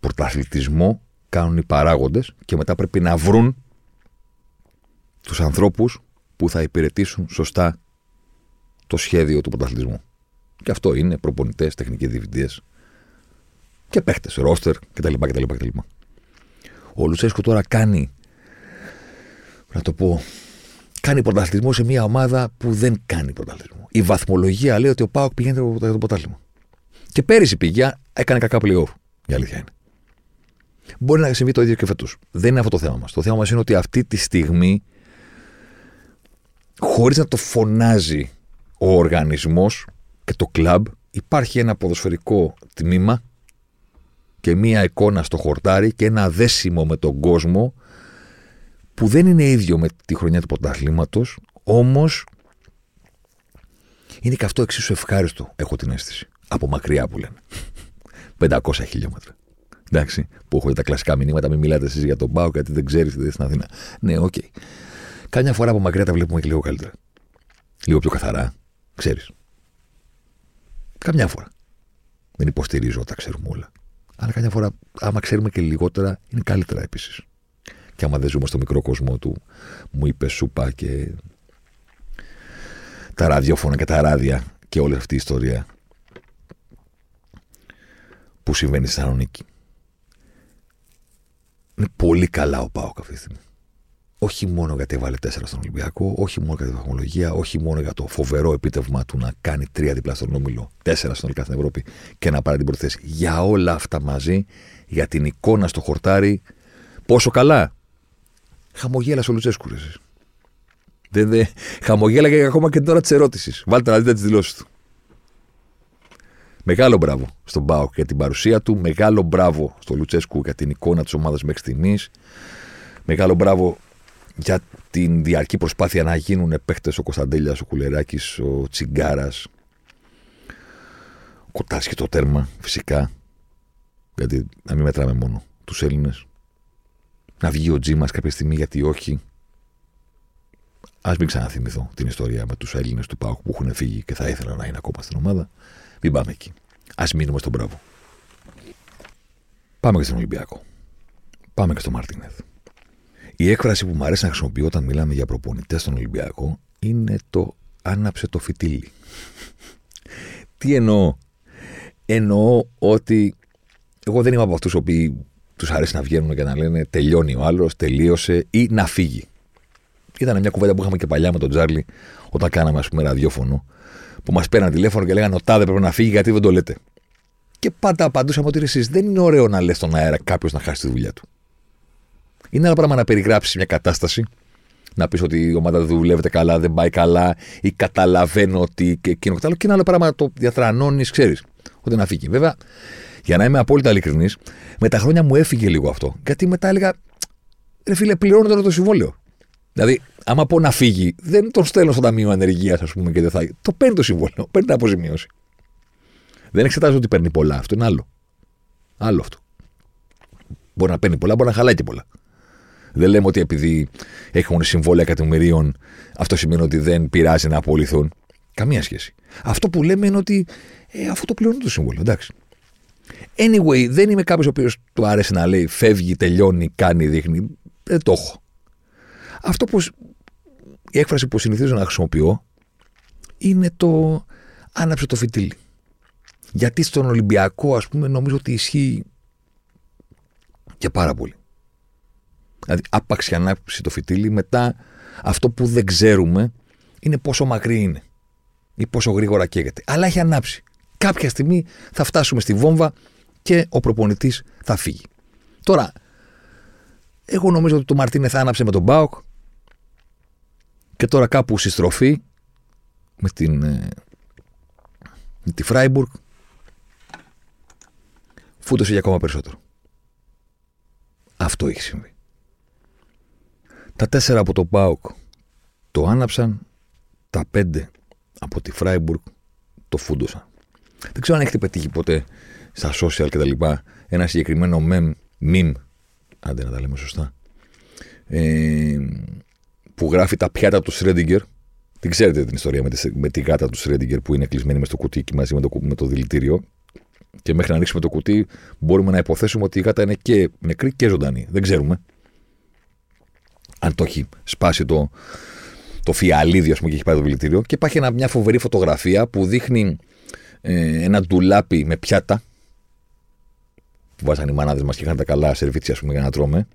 Speaker 2: Πρωταθλητισμό κάνουν οι παράγοντες και μετά πρέπει να βρουν τους ανθρώπους που θα υπηρετήσουν σωστά το σχέδιο του πρωταθλητισμού. Και αυτό είναι προπονητές, τεχνικοί διευθυντές και παίχτες, ρόστερ κτλ. κτλ, κτλ. Ο Λουτσέσκο τώρα κάνει, να το πω, κάνει πρωταθλητισμό σε μια ομάδα που δεν κάνει πρωταθλητισμό. Η βαθμολογία λέει ότι ο Πάοκ πηγαίνει για το πρωτάθλημα. Και πέρυσι πήγε, έκανε κακά playoff. Η αλήθεια είναι. Μπορεί να συμβεί το ίδιο και φέτο. Δεν είναι αυτό το θέμα μας. Το θέμα μας είναι ότι αυτή τη στιγμή, χωρίς να το φωνάζει ο οργανισμός και το κλαμπ, υπάρχει ένα ποδοσφαιρικό τμήμα και μία εικόνα στο χορτάρι και ένα δέσιμο με τον κόσμο που δεν είναι ίδιο με τη χρονιά του πρωταθλήματος, όμως είναι και αυτό εξίσου ευχάριστο, έχω την αίσθηση. Από μακριά που λένε. 500 χιλιόμετρα. Εντάξει, που έχω τα κλασικά μηνύματα, μην μιλάτε εσείς για τον ΠΑΟΚ γιατί δεν ξέρεις τι στην Αθήνα. Ναι, ok. Okay. Κάμια φορά από μακριά τα βλέπουμε και λίγο καλύτερα. Λίγο πιο καθαρά, ξέρεις. Καμιά φορά. Δεν υποστηρίζω τα ξέρουμε όλα. Αλλά καμιά φορά, άμα ξέρουμε και λιγότερα, είναι καλύτερα επίσης. Και άμα δεν ζούμε στο μικρό κόσμο του, μου είπες σούπα και τα ραδιόφωνα και τα ράδια και όλη αυτή η ιστορία που συμβαίνει στη Θεσσαλονίκη. Είναι πολύ καλά ο Πάοκ αυτή τη στιγμή. Όχι μόνο γιατί έβαλε τέσσερα στον Ολυμπιακό, όχι μόνο για τη βαθμολογία, όχι μόνο για το φοβερό επίτευγμα του να κάνει τρία διπλά στον Όμιλο, τέσσερα στον στην Ευρώπη και να πάρει την πρώτη θέση. Για όλα αυτά μαζί, για την εικόνα στο χορτάρι, πόσο καλά. Χαμογέλασε ο Λουτσέσκου, Δεν, δεν, χαμογέλαγε ακόμα και την ώρα της ερώτησης. Βάλτε να δείτε τις δηλώσεις του. Μεγάλο μπράβο στον Μπάουκ για την παρουσία του. Μεγάλο μπράβο στον Λουτσέσκου για την εικόνα της ομάδας μέχρι στιγμής. Μεγάλο μπράβο για την διαρκή προσπάθεια να γίνουν παίχτε ο Κωνσταντέλιας, ο Κουλεράκης, ο Τσιγκάρας. Ο Κοτάς και το τέρμα, φυσικά. Γιατί να μην μετράμε μόνο τους Έλληνες. Να βγει ο Τζίμα κάποια στιγμή, γιατί όχι. Α μην ξαναθυμηθώ την ιστορία με τους Έλληνες του Πάουκ που έχουν φύγει και θα ήθελα να είναι ακόμα στην ομάδα. Μην πάμε εκεί. Α μείνουμε στον μπράβο. Πάμε και στον Ολυμπιακό. Πάμε και στο Μαρτίνεθ. Η έκφραση που μου αρέσει να χρησιμοποιώ όταν μιλάμε για προπονητές στον Ολυμπιακό είναι το άναψε το φυτίλι. Τι εννοώ; Εννοώ ότι εγώ δεν είμαι από αυτούς που τους αρέσει να βγαίνουν και να λένε τελειώνει ο άλλος, τελείωσε ή να φύγει. Ήταν μια κουβέντα που είχαμε και παλιά με τον Τζάρλι όταν κάναμε ας πούμε ραδιόφωνο που μας πέραν τηλέφωνο και λέγανε Ο Τάδε πρέπει να φύγει γιατί δεν το λέτε. Και πάντα απαντούσαμε ότι εσείς δεν είναι ωραίο να λες στον αέρα κάποιος να χάσει τη δουλειά του. Είναι ένα πράγμα να περιγράψεις μια κατάσταση, να πεις ότι η ομάδα δεν δουλεύεται καλά, δεν πάει καλά, ή καταλαβαίνω ότι και εκείνο και άλλο. Και ένα άλλο πράγμα να το διαθρανώνει, ξέρεις, ότι να φύγει. Βέβαια, για να είμαι απόλυτα ειλικρινής, με τα χρόνια μου έφυγε λίγο αυτό. Γιατί μετά έλεγα, ρε φίλε, πληρώνω τώρα το συμβόλαιο. Δηλαδή, άμα πω να φύγει, δεν τον στέλνω στο Ταμείο Ανεργίας, ας πούμε, και δεν θα. Το παίρνει το συμβόλαιο, παίρνει την αποζημίωση. Δεν εξετάζω ότι παίρνει πολλά. Αυτό είναι άλλο. Άλλο αυτό. Μπορεί να παίρνει πολλά, μπορεί να χαλάει και πολλά. Δεν λέμε ότι επειδή έχουν συμβόλαια εκατομμυρίων, αυτό σημαίνει ότι δεν πειράζει να απολυθούν. Καμία σχέση. Αυτό που λέμε είναι ότι ε, αυτό το πληρώνει το συμβόλαιο. Εντάξει. Anyway, δεν είμαι κάποιος ο οποίος του άρεσε να λέει φεύγει, τελειώνει, κάνει, δείχνει. Δεν το έχω. Αυτό που η έκφραση που συνηθίζω να χρησιμοποιώ είναι το άναψε το φυτίλι. Γιατί στον Ολυμπιακό, ας πούμε, νομίζω ότι ισχύει και πάρα πολύ. Δηλαδή, άπαξ και ανάψει το φυτίλι, μετά αυτό που δεν ξέρουμε είναι πόσο μακρύ είναι ή πόσο γρήγορα καίγεται. Αλλά έχει ανάψει. Κάποια στιγμή θα φτάσουμε στη βόμβα και ο προπονητής θα φύγει. Τώρα, εγώ νομίζω ότι το Μαρτίνε θα άναψε με τον Μπάουκ και τώρα κάπου συστροφή με την ε, με τη Φράιμπουργκ φούτωσε για ακόμα περισσότερο. Αυτό έχει συμβεί. Τα τέσσερα από το ΠΑΟΚ το άναψαν, τα πέντε από τη Φράιμπουργκ το φούντωσαν. Δεν ξέρω αν έχετε πετύχει ποτέ στα social και τα λοιπά ένα συγκεκριμένο meme, meme, άντε να τα λέμε σωστά, ε, που γράφει τα πιάτα του Σρέντιγκερ. Την ξέρετε την ιστορία με τη, με τη γάτα του Σρέντιγκερ που είναι κλεισμένη μες στο κουτί και μαζί με το, με το δηλητήριο. Και μέχρι να ανοίξουμε το κουτί, μπορούμε να υποθέσουμε ότι η γάτα είναι και νεκρή και ζωντανή. Δεν ξέρουμε. Αν το έχει σπάσει το, το φιαλίδι, ας πούμε, και έχει πάει το δηλητήριο. Και υπάρχει μια φοβερή φωτογραφία που δείχνει ε, ένα ντουλάπι με πιάτα. Που βάζαν οι μανάδε μας και είχαν τα καλά σερβίτσια, ας πούμε, για να τρώμε.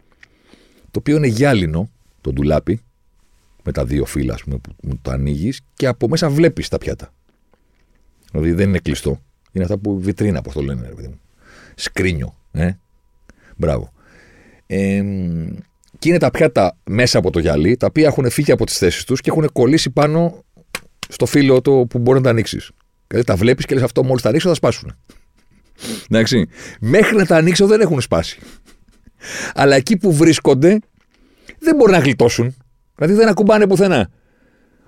Speaker 2: Το οποίο είναι γυάλινο, το ντουλάπι, με τα δύο φύλλα, ας πούμε, που το ανοίγεις και από μέσα βλέπεις τα πιάτα. Δηλαδή δεν είναι κλειστό. Είναι αυτά που βιτρίνα, πώς το λένε, ρε παιδί μου. Σκρίνιο, ε. Μπράβο. Ε, και είναι τα πιάτα μέσα από το γυαλί, τα οποία έχουν φύγει από τις θέσεις τους και έχουν κολλήσει πάνω στο φύλλο το που μπορεί να τα ανοίξεις. Δηλαδή τα βλέπεις και λες αυτό μόλις τα ανοίξω θα σπάσουν. Εντάξει. Μέχρι να τα ανοίξω δεν έχουν σπάσει. Αλλά εκεί που βρίσκονται δεν μπορεί να γλιτώσουν. Δηλαδή δεν ακουμπάνε πουθενά.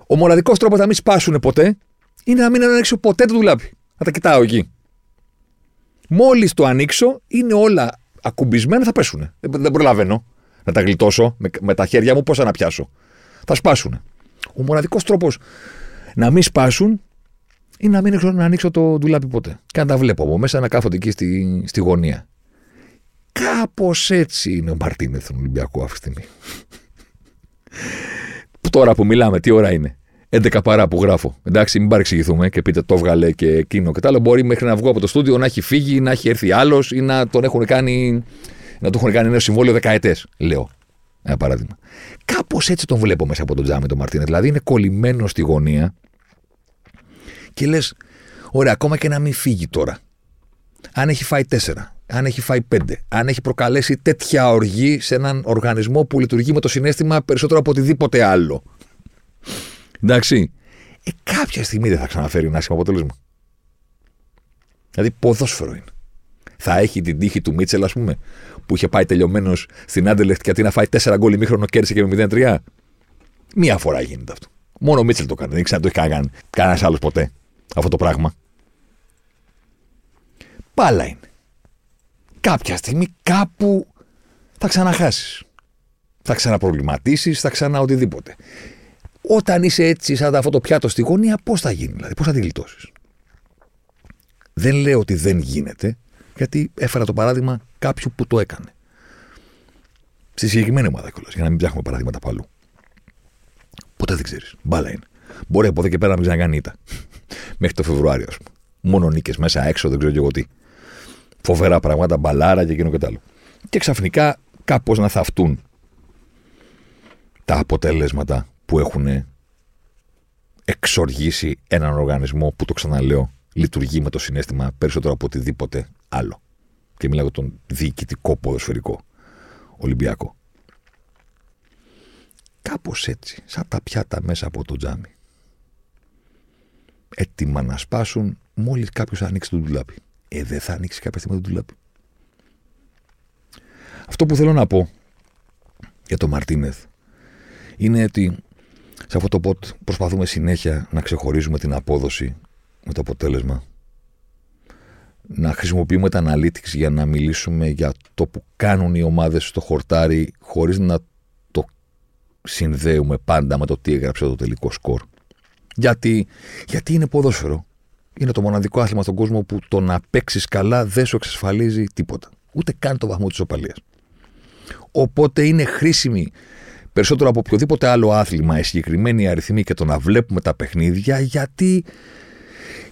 Speaker 2: Ο μοναδικός τρόπος να μην σπάσουν ποτέ είναι να μην ανοίξω ποτέ το δουλάπι. Να τα κοιτάω εκεί. Μόλις το ανοίξω, είναι όλα ακουμπισμένα, θα πέσουν. Δεν, δεν προλαβαίνω να τα γλιτώσω με, με τα χέρια μου, πώς να πιάσω. Θα σπάσουν. Ο μοναδικός τρόπος να μην σπάσουν είναι να μην ανοίξω, να ανοίξω το ντουλάπι ποτέ. Και να τα βλέπω από μέσα να κάθονται εκεί στη, στη γωνία. Κάπως έτσι είναι ο Μαρτίνεθ στον Ολυμπιακό αυτή τη στιγμή. Τώρα που μιλάμε, τι ώρα είναι; 11 παρά που γράφω. Εντάξει, μην παρεξηγηθούμε και πείτε το βγάλε και εκείνο και τα άλλο. Μπορεί μέχρι να βγω από το στούντιο να έχει φύγει, να έχει έρθει άλλος ή να τον έχουν κάνει. Να του έχουν κάνει ένα συμβόλαιο δεκαετές, λέω. Ένα παράδειγμα. Κάπως έτσι τον βλέπω μέσα από τον τζάμι τον Μαρτίνε. Δηλαδή είναι κολλημένο στη γωνία και λες, ωραία, ακόμα και να μην φύγει τώρα. Αν έχει φάει τέσσερα, αν έχει φάει πέντε, αν έχει προκαλέσει τέτοια οργή σε έναν οργανισμό που λειτουργεί με το συνέστημα περισσότερο από οτιδήποτε άλλο. Εντάξει. Ε, κάποια στιγμή δεν θα ξαναφέρει ένα άσχημο αποτέλεσμα. Δηλαδή, ποδόσφαιρο είναι. Θα έχει την τύχη του Μίτσελ, ας πούμε, που είχε πάει τελειωμένος στην Άντελεχτ και αντί να φάει 4 γκολ ημίχρονο κέρδισε και με 0-3. Μία φορά γίνεται αυτό. Μόνο ο Μίτσελ το κάνει. Δεν ξέρω αν το έχει κάνει κανένας άλλος ποτέ αυτό το πράγμα. Πάλα είναι. Κάποια στιγμή κάπου θα ξαναχάσεις. Θα ξαναπροβληματίσεις, θα ξανά οτιδήποτε. Όταν είσαι έτσι, σαν αυτό το πιάτο στη γωνία, πώς θα γίνει, δηλαδή, πώς θα τη γλιτώσεις; Δεν λέω ότι δεν γίνεται, γιατί έφερα το παράδειγμα κάποιου που το έκανε. Στη συγκεκριμένη ομάδα κιόλας, για να μην ψάχνουμε παραδείγματα παλού. Ποτέ δεν ξέρεις. Μπάλα είναι. Μπορεί από εδώ και πέρα να μην ξανακάνει ήττα. Μέχρι το Φεβρουάριο, ας πούμε. Μόνο νίκες μέσα, έξω, δεν ξέρω και εγώ τι. Φοβερά πράγματα, μπαλάρα και εκείνο και το άλλο. Και ξαφνικά κάπως να θαυτούν τα αποτελέσματα που έχουν εξοργήσει έναν οργανισμό που το ξαναλέω λειτουργεί με το συνέστημα περισσότερο από οτιδήποτε άλλο. Και μιλάω για τον διοικητικό ποδοσφαιρικό Ολυμπιακό. Κάπως έτσι, σαν τα πιάτα μέσα από το τζάμι. Έτοιμα να σπάσουν μόλις κάποιος ανοίξει το ντουλάπι. Ε, δεν θα ανοίξει κάποια στιγμή το ντουλάπι. Αυτό που θέλω να πω για τον Μαρτίνεθ είναι ότι σε αυτό το πότ προσπαθούμε συνέχεια να ξεχωρίζουμε την απόδοση με το αποτέλεσμα. Να χρησιμοποιούμε τα analytics για να μιλήσουμε για το που κάνουν οι ομάδες στο χορτάρι χωρίς να το συνδέουμε πάντα με το τι έγραψε το τελικό σκορ. Γιατί, γιατί είναι ποδόσφαιρο. Είναι το μοναδικό άθλημα στον κόσμο που το να παίξεις καλά δεν σου εξασφαλίζει τίποτα. Ούτε καν το βαθμό της οπαλίας. Οπότε είναι χρήσιμη περισσότερο από οποιοδήποτε άλλο άθλημα η συγκεκριμένη αριθμή και το να βλέπουμε τα παιχνίδια γιατί,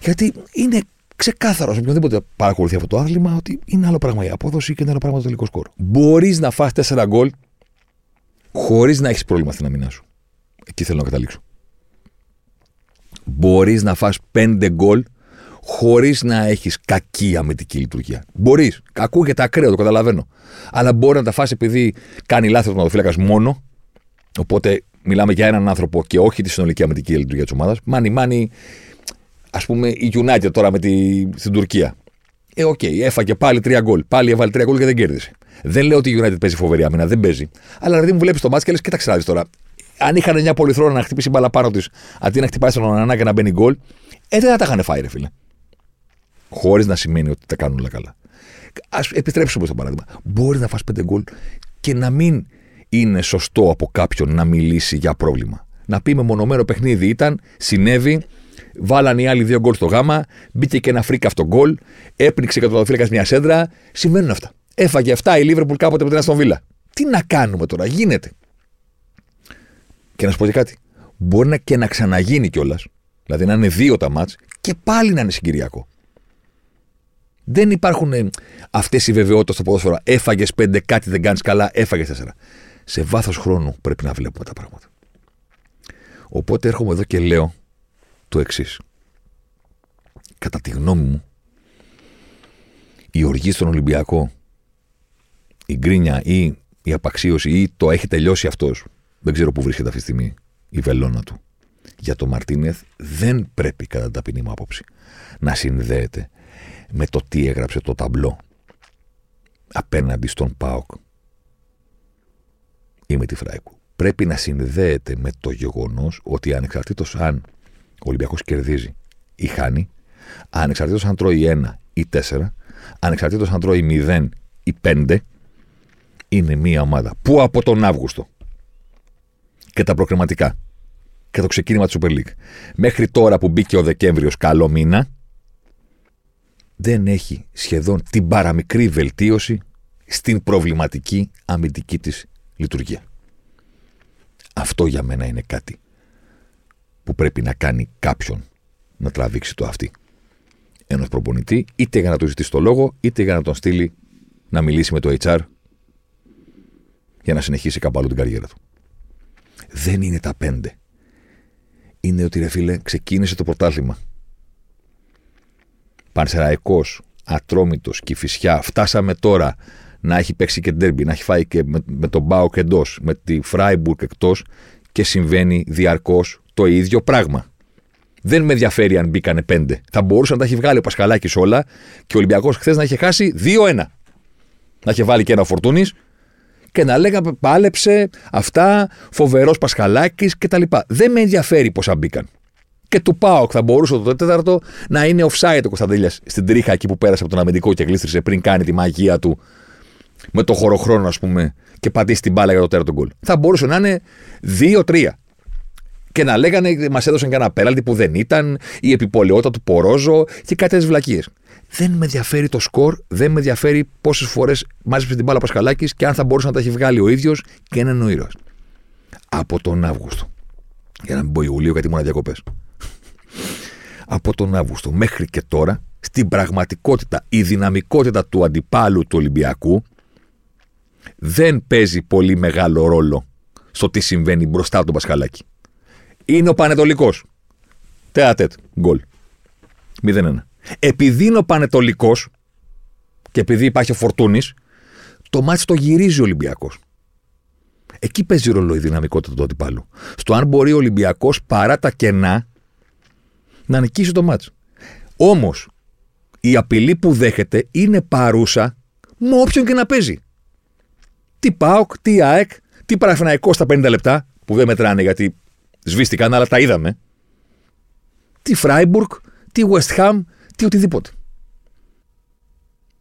Speaker 2: γιατί είναι ξεκάθαρο σε οποιοδήποτε παρακολουθεί αυτό το άθλημα ότι είναι άλλο πράγμα η απόδοση και είναι άλλο πράγμα το τελικό σκορ. Μπορείς να φας 4 γκολ χωρίς να έχεις πρόβλημα στην αμυνά σου. Εκεί θέλω να καταλήξω. Μπορείς να φας 5 γκολ χωρίς να έχεις κακή αμυντική λειτουργία. Μπορείς. Ακούγεται ακραίο, το καταλαβαίνω. Αλλά μπορεί να τα φας επειδή κάνει λάθος ο Ονανά. Οπότε μιλάμε για έναν άνθρωπο και όχι τη συνολική αμυντική λειτουργία της ομάδας. Μάνι, μάνι, ας πούμε, η United τώρα με τη, στην Τουρκία. Ε, ok, okay, έφαγε πάλι τρία γκολ. Πάλι έβαλε τρία γκολ και δεν κέρδισε. Δεν λέω ότι η United παίζει φοβερή άμυνα, δεν παίζει. Αλλά δηλαδή μου βλέπεις το ματς και λες, κοίταξε να τώρα. Αν είχαν μια πολυθρόνα να χτυπήσει μπάλα πάνω της, αντί να χτυπάει στον Ονανά και να μπαίνει γκολ, ε, δεν θα τα είχαν φάει, ρε φίλε. Χωρίς να σημαίνει ότι τα κάνουν όλα καλά. Α επιτρέψουμε στο παράδειγμα. Μπορεί να φας πέντε γκολ και να μην είναι σωστό από κάποιον να μιλήσει για πρόβλημα. Να πει με μονομένο παιχνίδι ήταν, συνέβη, βάλαν οι άλλοι δύο γκολ στο γάμα, μπήκε και ένα φρίκα αυτό γκολ, έπνιξε και το μια σέντρα. Συμβαίνουν αυτά. Έφαγε αυτά η Λίβερπουλ κάποτε με την Αστον Βίλα. Τι να κάνουμε τώρα, γίνεται. Και να σου πω και κάτι. Μπορεί να και να ξαναγίνει κιόλας. Δηλαδή να είναι δύο τα μάτς και πάλι να είναι συγκυριακό. Δεν υπάρχουν αυτές οι βεβαιότητες στο ποδόσφαιρο. Έφαγες πέντε, κάτι δεν κάνεις καλά, έφαγες τέσσερα σε βάθος χρόνου πρέπει να βλέπουμε τα πράγματα. Οπότε έρχομαι εδώ και λέω το εξής. Κατά τη γνώμη μου, η οργή στον Ολυμπιακό, η γκρίνια ή η απαξίωση ή το έχει τελειώσει αυτός, δεν ξέρω πού βρίσκεται αυτή τη στιγμή η βελόνα του, για το Μαρτίνεθ δεν πρέπει κατά την ταπεινή μου άποψη να συνδέεται με το τι έγραψε το ταμπλό απέναντι στον ΠΑΟΚ ή με τη Φράικου. Πρέπει να συνδέεται με το γεγονός ότι ανεξαρτήτως αν ο Ολυμπιακός κερδίζει ή χάνει, ανεξαρτήτως αν τρώει ένα ή τέσσερα, ανεξαρτήτως αν τρώει 0 ή 5, είναι μια ομάδα που από τον Αύγουστο και τα προκριματικά και το ξεκίνημα της Super League μέχρι τώρα που μπήκε ο Δεκέμβριος καλό μήνα, δεν έχει σχεδόν την παραμικρή βελτίωση στην προβληματική αμυντική της λειτουργία. Αυτό για μένα είναι κάτι που πρέπει να κάνει κάποιον να τραβήξει το αυτή. Ενό προπονητή, είτε για να του ζητήσει το λόγο, είτε για να τον στείλει να μιλήσει με το HR για να συνεχίσει κάπου άλλο την καριέρα του. Δεν είναι τα πέντε. Είναι ότι ρε φίλε, ξεκίνησε το πρωτάθλημα. Πανσεραϊκός, ατρόμητος, κυφισιά. Φτάσαμε τώρα να έχει παίξει και ντέρμπι, να έχει φάει και με, με τον Μπάουκ εντός, με τη Φράιμπουργκ εκτός και συμβαίνει διαρκώς το ίδιο πράγμα. Δεν με ενδιαφέρει αν μπήκανε πέντε. Θα μπορούσε να τα έχει βγάλει ο Πασχαλάκης όλα και ο Ολυμπιακός χθες να είχε χάσει 2-1. Να είχε βάλει και ένα φορτούνης και να λέγαμε πάλεψε αυτά, φοβερός Πασχαλάκης κτλ. Δεν με ενδιαφέρει πόσα μπήκαν. Και του Πάοκ θα μπορούσε το τέταρτο να είναι offside ο Κωνσταντέλιας στην τρίχα εκεί που πέρασε από τον αμυντικό και γλίστρισε πριν κάνει τη μαγεία του με το χωροχρόνο, ας πούμε, και πατήσει την μπάλα για το τέταρτο γκολ. Θα μπορούσε να είναι 2-3. Και να λέγανε, μας έδωσαν και ένα πέραλτι που δεν ήταν, η επιπολαιότητα του Πορόζο και κάτι τέτοιες βλακίες. Δεν με ενδιαφέρει το σκορ, δεν με ενδιαφέρει πόσες φορές μάζεψε την μπάλα Πασχαλάκης και αν θα μπορούσε να τα έχει βγάλει ο ίδιος και να είναι ο ήρωας. Από τον Αύγουστο. Για να μην πω Ιουλίου, γιατί ήμουν διακοπές. Από τον Αύγουστο μέχρι και τώρα, στην πραγματικότητα, η δυναμικότητα του αντιπάλου του Ολυμπιακού δεν παίζει πολύ μεγάλο ρόλο στο τι συμβαίνει μπροστά από τον Πασχαλάκη. Είναι ο Πανετολικός. Τεάτετ, γκολ. 0-1. Επειδή είναι ο Πανετολικός και επειδή υπάρχει ο Φορτούνης, το μάτι το γυρίζει ο Ολυμπιακός. Εκεί παίζει ρόλο η δυναμικότητα του αντιπάλου. Στο αν μπορεί ο Ολυμπιακός παρά τα κενά να νικήσει το μάτι. Όμως, η απειλή που δέχεται είναι παρούσα με όποιον και να παίζει. Τι ΠΑΟΚ, τι ΑΕΚ, τι Παραφυναϊκό στα 50 λεπτά, που δεν μετράνε γιατί σβήστηκαν, αλλά τα είδαμε. Τι Φράιμπουργκ, τι West Ham, τι οτιδήποτε.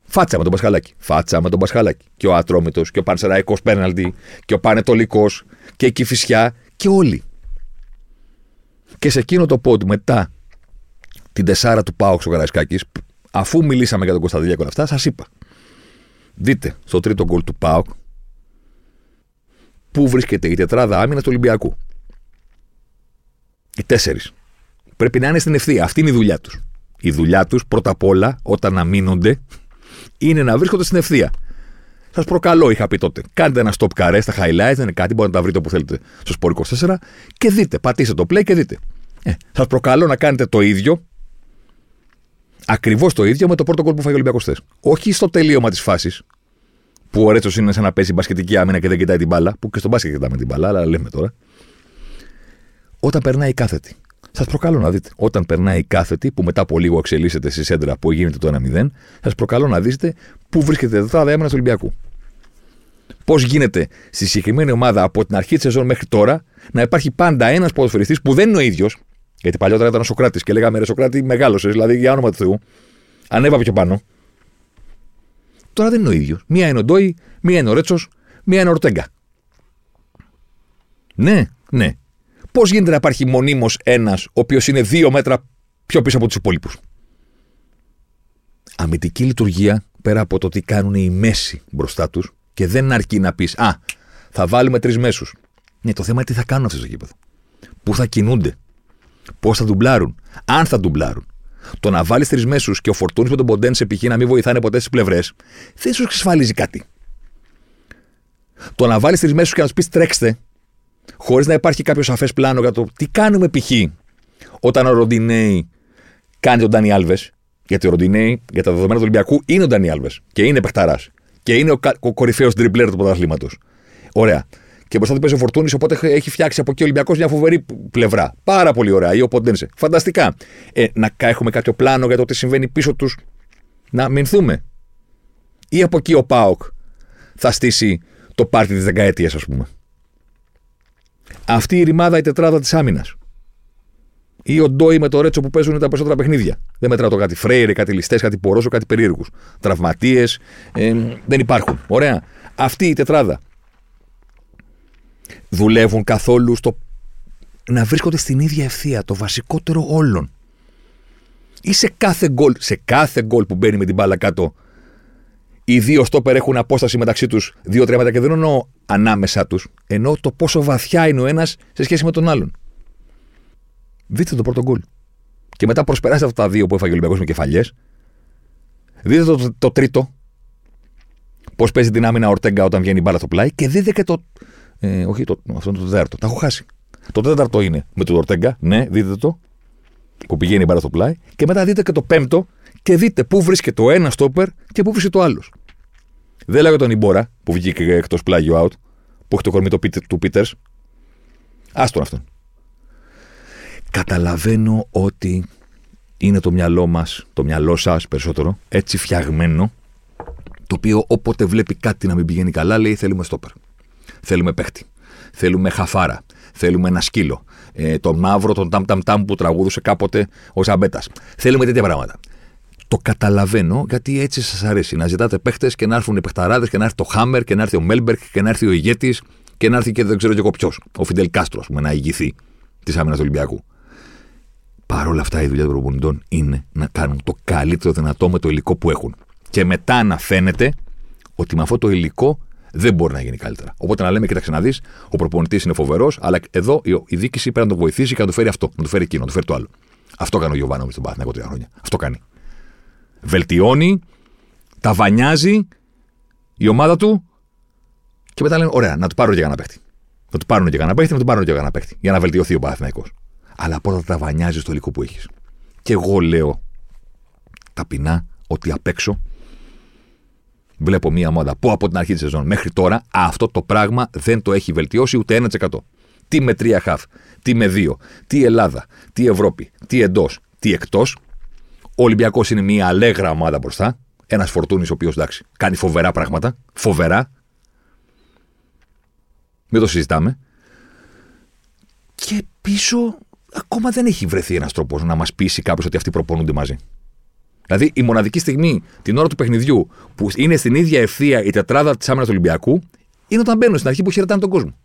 Speaker 2: Φάτσα με τον Πασχαλάκη. Φάτσα με τον Πασχαλάκη. Και ο Ατρόμητος και ο Πανσεραϊκός Πέναλτι και ο Πανετολικός και η Κυφυσιά και όλοι. Και σε εκείνο το πόντ μετά την τεσσάρα του Πάουξ ο Καραϊσκάκης, αφού μιλήσαμε για τον Κωνσταντινιακό αυτά, σας είπα. Δείτε στο τρίτο γκολ του Πάουκ πού βρίσκεται η τετράδα άμυνα του Ολυμπιακού. Οι τέσσερις. Πρέπει να είναι στην ευθεία. Αυτή είναι η δουλειά τους. Η δουλειά τους πρώτα απ' όλα όταν αμήνονται είναι να βρίσκονται στην ευθεία. Σας προκαλώ, είχα πει τότε. Κάντε ένα stop carré στα highlights, δεν είναι κάτι, μπορείτε να τα βρείτε όπου θέλετε στο Sport 24 και δείτε. Πατήστε το play και δείτε. Ε, Σας προκαλώ να κάνετε το ίδιο, ακριβώς το ίδιο με το πρώτο γκολ που φάει ο Ολυμπιακός Όχι στο τελείωμα της φάσης, που ο Ρέτσος είναι σαν να παίζει μπασκετική άμυνα και δεν κοιτάει την μπάλα, που και στο μπάσκετ κοιτάμε την μπάλα, αλλά λέμε τώρα. Όταν περνάει η κάθετη. Σας προκαλώ να δείτε. Όταν περνάει η κάθετη, που μετά από λίγο εξελίσσεται στη σέντρα που γίνεται το 1-0, σας προκαλώ να δείτε πού βρίσκεται εδώ τα έμενα του Ολυμπιακού. Πώς γίνεται στη συγκεκριμένη ομάδα από την αρχή της σεζόν μέχρι τώρα να υπάρχει πάντα ένας ποδοσφαιριστής που δεν είναι ο ίδιος, γιατί παλιότερα ήταν ο Σοκράτης και λέγαμε Ρε Σοκράτη, μεγάλωσες, δηλαδή για όνομα του Θεού, ανέβα πιο πάνω. Τώρα δεν είναι ο ίδιος. Μία είναι ο Ντόι, μία είναι ο Ρέτσος, μία είναι ο Ορτέγκα. Ναι, ναι. Πώς γίνεται να υπάρχει μονίμως ένας ο οποίος είναι δύο μέτρα πιο πίσω από τους υπόλοιπους; Αμυντική λειτουργία πέρα από το τι κάνουν οι μέση μπροστά τους και δεν αρκεί να πεις Α, θα βάλουμε τρεις μέσους. Ναι, το θέμα είναι τι θα κάνουν αυτοί στο γήπεδο. Πού θα κινούνται. Πώς θα ντουμπλάρουν. Αν θα ντουμπλάρουν. Το να βάλεις τρεις μέσους και ο Φορτούνης με τον Ποντέν σε π.χ. να μην βοηθάνε ποτέ στις πλευρές, δεν σου εξασφαλίζει κάτι. Το να βάλεις τρεις μέσους και να τους πεις τρέξτε, χωρίς να υπάρχει κάποιο σαφές πλάνο για το τι κάνουμε π.χ. όταν ο Ροντινέη κάνει τον Ντάνι Άλβες. Γιατί ο Ροντινέη, για τα δεδομένα του Ολυμπιακού, είναι ο Ντάνι Άλβες και είναι παιχταράς. Και είναι ο, ο κορυφαίος τριπλέρ του πρωταθλήματος. Ωραία. Και μπροστά του παίζει ο Φορτούνης, οπότε έχει φτιάξει από εκεί ο Ολυμπιακός μια φοβερή πλευρά. Πάρα πολύ ωραία. Ή ο Ποντένσε. Φανταστικά. Ε, να έχουμε κάποιο πλάνο για το τι συμβαίνει πίσω τους. Να μηνθούμε. Ή από εκεί ο Πάοκ θα στήσει το πάρτι της δεκαετίας, ας πούμε. Αυτή η ρημάδα η τετράδα της άμυνας. Ή ο Ντόι με το Ρέτσο που παίζουν τα περισσότερα παιχνίδια. Δεν μετράω το κάτι Φρέιρε, κάτι ληστές, κάτι Πορόσο, κάτι περίεργους. Τραυματίες. Ε, δεν υπάρχουν. Ωραία. Αυτή η τετράδα δουλεύουν καθόλου στο να βρίσκονται στην ίδια ευθεία, το βασικότερο όλων. Ή σε κάθε γκολ, σε κάθε γκολ που μπαίνει με την μπάλα κάτω, οι δύο στόπερ έχουν απόσταση μεταξύ τους 2-3 μέτρα και δεν εννοώ ανάμεσά τους, εννοώ το πόσο βαθιά είναι ο ένας σε σχέση με τον άλλον. Δείτε το πρώτο γκολ. Και μετά προσπεράστε αυτά τα δύο που έφαγε ο Ολυμπιακός με κεφαλιές. Δείτε το, το, τρίτο. Πώς παίζει την άμυνα Ορτέγκα όταν βγαίνει η μπάλα στο πλάι. Και δείτε και το. Ε, όχι, το, αυτό είναι το τέταρτο. Τα έχω χάσει. Το τέταρτο είναι με τον Ορτέγκα. Ναι, δείτε το. Που πηγαίνει η μπάλα στο πλάι. Και μετά δείτε και το πέμπτο και δείτε πού βρίσκεται το ένας στόπερ και πού βρίσκεται το άλλος. Δεν λέγω τον Ιμπόρα που βγήκε εκτός πλάγιο out, που έχει το κορμί του Πίτερς. Άστον αυτόν. Καταλαβαίνω ότι είναι το μυαλό μας, το μυαλό σας περισσότερο, έτσι φτιαγμένο, το οποίο όποτε βλέπει κάτι να μην πηγαίνει καλά, λέει θέλουμε στόπερ. Θέλουμε παίχτη. Θέλουμε χαφάρα. Θέλουμε ένα σκύλο. Ε, τον μαύρο, τον ταμ ταμ ταμ που τραγούδουσε κάποτε ο Ζαμπέτα. Θέλουμε τέτοια πράγματα. Το καταλαβαίνω γιατί έτσι σας αρέσει να ζητάτε παίχτες και να έρθουν οι παιχταράδες και να έρθει το Χάμερ και να έρθει ο Μέλμπερκ και να έρθει ο ηγέτης και να έρθει και δεν ξέρω και εγώ ποιος. Ο Φιντελ Κάστρο, πούμε, να ηγηθεί της άμυνας του Ολυμπιακού. Παρ' όλα αυτά η δουλειά των προπονητών είναι να κάνουν το καλύτερο δυνατό με το υλικό που έχουν. Και μετά να φαίνεται ότι με αυτό το υλικό δεν μπορεί να γίνει καλύτερα. Οπότε να λέμε, κοίταξε να δεις, ο προπονητής είναι φοβερός, αλλά εδώ η διοίκηση πρέπει να το βοηθήσει και να του φέρει αυτό, να του φέρει εκείνο, να του φέρει το άλλο. Αυτό κάνει ο Γιωβάνο με τον Πάθηνακο τρία χρόνια. Αυτό κάνει. Βελτιώνει, τα βανιάζει η ομάδα του και μετά λένε: Ωραία, να του πάρω και κανένα παίχτη. Να του πάρουν και κανένα παίχτη, να του πάρουν και κανένα παίχτη. Για να βελτιωθεί ο Πάθηνακο. Αλλά πρώτα τα βανιάζει στο υλικό που έχεις. Και εγώ λέω ταπεινά ότι απ' έξω βλέπω μία ομάδα που από την αρχή της σεζόν μέχρι τώρα αυτό το πράγμα δεν το έχει βελτιώσει ούτε 1%. Τι με τρία χαφ, τι με δύο, τι Ελλάδα, τι Ευρώπη, τι εντός, τι εκτός. Ο Ολυμπιακός είναι μία αλέγρα ομάδα μπροστά. Ένας φορτούνης ο οποίος εντάξει κάνει φοβερά πράγματα. Φοβερά. Μην το συζητάμε. Και πίσω ακόμα δεν έχει βρεθεί ένας τρόπος να μας πείσει κάποιος ότι αυτοί προπονούνται μαζί. Δηλαδή, η μοναδική στιγμή την ώρα του παιχνιδιού που είναι στην ίδια ευθεία η τετράδα της άμυνας του Ολυμπιακού είναι όταν μπαίνουν στην αρχή που χαιρετάνε τον κόσμο.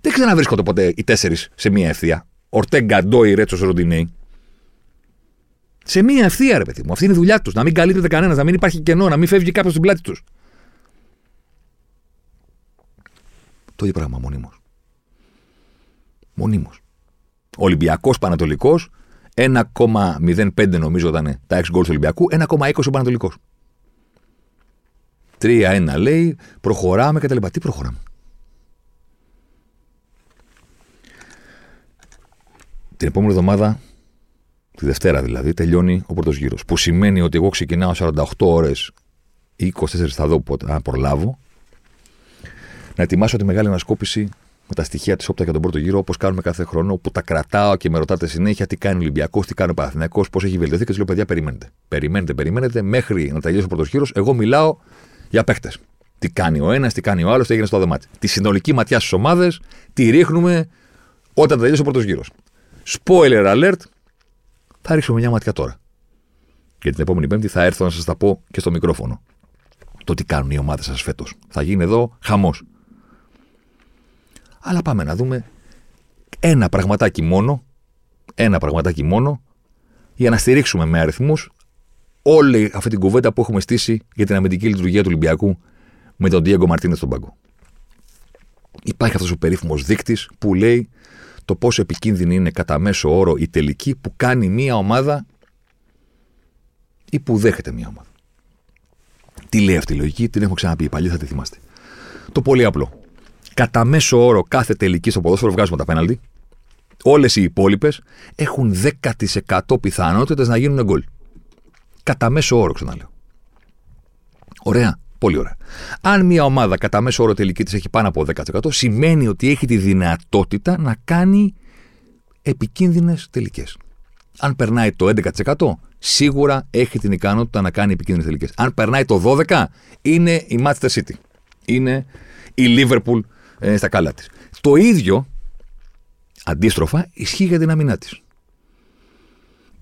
Speaker 2: Δεν ξαναβρίσκονται ποτέ οι τέσσερις σε μία ευθεία. Ορτέγκα, Ντόι, Ρέτσος, Ροντινέι. Σε μία ευθεία, ρε παιδί μου. Αυτή είναι η δουλειά τους. Να μην καλύπτεται κανένας, να μην υπάρχει κενό, να μην φεύγει κάποιος στην πλάτη τους. Το ίδιο πράγμα μονίμως. Μονίμως. Ολυμπιακός Πανατολικός 1,05 νομίζω ήταν τα 6 γκολ του Ολυμπιακού, 1,20 ο Πανατολικός. 3-1 λέει, προχωράμε και τα λοιπά. Τι προχωράμε; Την επόμενη εβδομάδα, τη Δευτέρα δηλαδή, τελειώνει ο πρώτος γύρος. Που σημαίνει ότι εγώ ξεκινάω 48 ώρες ή 24 θα δω πότε, αν προλάβω, να ετοιμάσω τη μεγάλη ανασκόπηση με τα στοιχεία της όπτα για τον πρώτο γύρο, όπως κάνουμε κάθε χρόνο, που τα κρατάω και με ρωτάτε συνέχεια τι κάνει ο Ολυμπιακός, τι κάνει ο Παναθυνιακό, πώς έχει βελτιωθεί και τους λέω: Παιδιά, περιμένετε. Περιμένετε, περιμένετε, μέχρι να τελειώσει ο πρώτος γύρος. Εγώ μιλάω για παίχτες. Τι κάνει ο ένας, τι κάνει ο άλλος, τι έγινε στο δωμάτιο. Τη συνολική ματιά στις ομάδες τη ρίχνουμε όταν τελειώσει ο πρώτος γύρος. Spoiler alert, θα ρίξουμε μια ματιά τώρα. Και την επόμενη Πέμπτη θα έρθω να σας τα πω και στο μικρόφωνο. Το τι κάνουν οι ομάδες σας φέτος. Θα γίνει εδώ χαμός. Αλλά πάμε να δούμε ένα πραγματάκι μόνο, ένα πραγματάκι μόνο, για να στηρίξουμε με αριθμούς όλη αυτή την κουβέντα που έχουμε στήσει για την αμυντική λειτουργία του Ολυμπιακού με τον Diego Μαρτίνε στον πάγκο. Υπάρχει αυτός ο περίφημος δείκτης που λέει το πόσο επικίνδυνη είναι κατά μέσο όρο η τελική που κάνει μία ομάδα ή που δέχεται μία ομάδα. Τι λέει αυτή η λογική, την έχω ξαναπεί παλιά, θα τη θυμάστε. Το πολύ απλό κατά μέσο όρο κάθε τελική στο ποδόσφαιρο, βγάζουμε τα πέναλτι, όλες οι υπόλοιπες έχουν 10% πιθανότητες να γίνουν γκολ. Κατά μέσο όρο, ξαναλέω. Ωραία. Πολύ ωραία. Αν μια ομάδα κατά μέσο όρο τελική της έχει πάνω από 10%, σημαίνει ότι έχει τη δυνατότητα να κάνει επικίνδυνες τελικές. Αν περνάει το 11%, σίγουρα έχει την ικανότητα να κάνει επικίνδυνες τελικές. Αν περνάει το 12%, είναι η Manchester City. Είναι η Liverpool ε, στα καλά της. Το ίδιο, Αντίστροφα, ισχύει για την αμυνά της.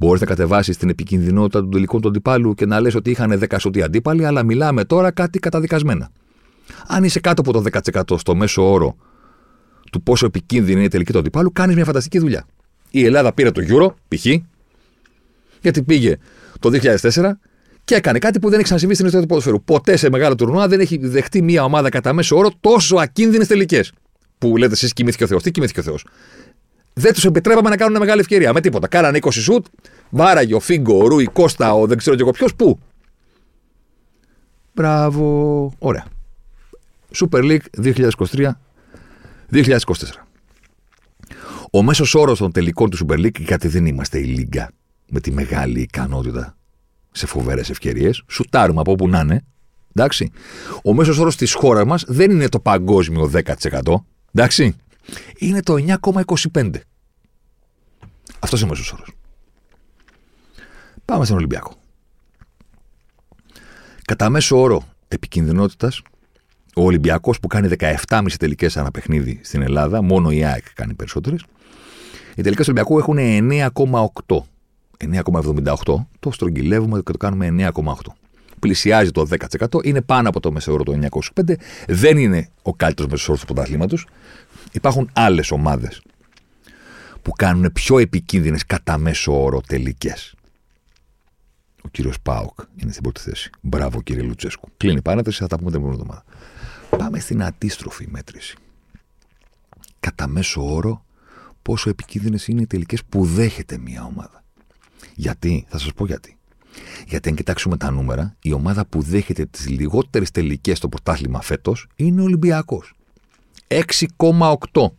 Speaker 2: Μπορείς να κατεβάσεις την επικινδυνότητα των τελικών του αντιπάλου και να λες ότι είχαν 10 σωτοί αντίπαλοι, αλλά μιλάμε τώρα κάτι καταδικασμένα. Αν είσαι κάτω από το 10% στο μέσο όρο του πόσο επικίνδυνη είναι η τελική του αντιπάλου, κάνεις μια φανταστική δουλειά. Η Ελλάδα πήρε το Euro, π.χ., γιατί πήγε το 2004 και έκανε κάτι που δεν έχει ξανασυμβεί στην ιστορία του ποδοσφαίρου. Ποτέ σε μεγάλο τουρνουά δεν έχει δεχτεί μια ομάδα κατά μέσο όρο τόσο ακίνδυνες τελικές. Που λέτε εσείς κοιμήθηκε ο Θεός. Τι κοιμήθηκε ο Θεός. Δεν τους επιτρέπαμε να κάνουν μεγάλη ευκαιρία. Με τίποτα. Κάνανε 20 σουτ, βάραγε ο Φίγκο, ο Ρούι, Κώστα, ο δεν ξέρω και εγώ ποιος. Πού; Μπράβο. Ωραία. Super League 2023-2024. Ο μέσος όρος των τελικών του Super League, γιατί δεν είμαστε η Λίγκα με τη μεγάλη ικανότητα σε φοβερές ευκαιρίες, σουτάρουμε από όπου να είναι. Εντάξει. Ο μέσος όρος της χώρας μας δεν είναι το παγκόσμιο 10%. Εντάξει. Είναι το 9,25. Αυτός είναι ο μέσος όρος. Πάμε στον Ολυμπιακό. Κατά μέσο όρο επικινδυνότητας, ο Ολυμπιακός που κάνει 17,5 τελικές ανά παιχνίδι στην Ελλάδα, μόνο η ΑΕΚ κάνει περισσότερες. Οι τελικές του Ολυμπιακού έχουν 9,8. 9,78. Το στρογγυλεύουμε και το κάνουμε 9,8. Πλησιάζει το 10%. Είναι πάνω από το μεσαίο όρο το 9,25. Δεν είναι ο καλύτερος μέσος όρος του πρωταθλήματος. Υπάρχουν άλλες ομάδες που κάνουν πιο επικίνδυνες κατά μέσο όρο τελικές. Ο κύριος Πάοκ είναι στην πρώτη θέση. Μπράβο κύριε Λουτσέσκου. Κλείνει η παρένθεση, θα τα πούμε την επόμενη εβδομάδα. Πάμε στην αντίστροφη μέτρηση. Κατά μέσο όρο, πόσο επικίνδυνες είναι οι τελικές που δέχεται μια ομάδα. Γιατί, θα σας πω γιατί. Γιατί αν κοιτάξουμε τα νούμερα, η ομάδα που δέχεται τις λιγότερες τελικές στο πρωτάθλημα φέτος είναι ο Ολυμπιακός. 6,8.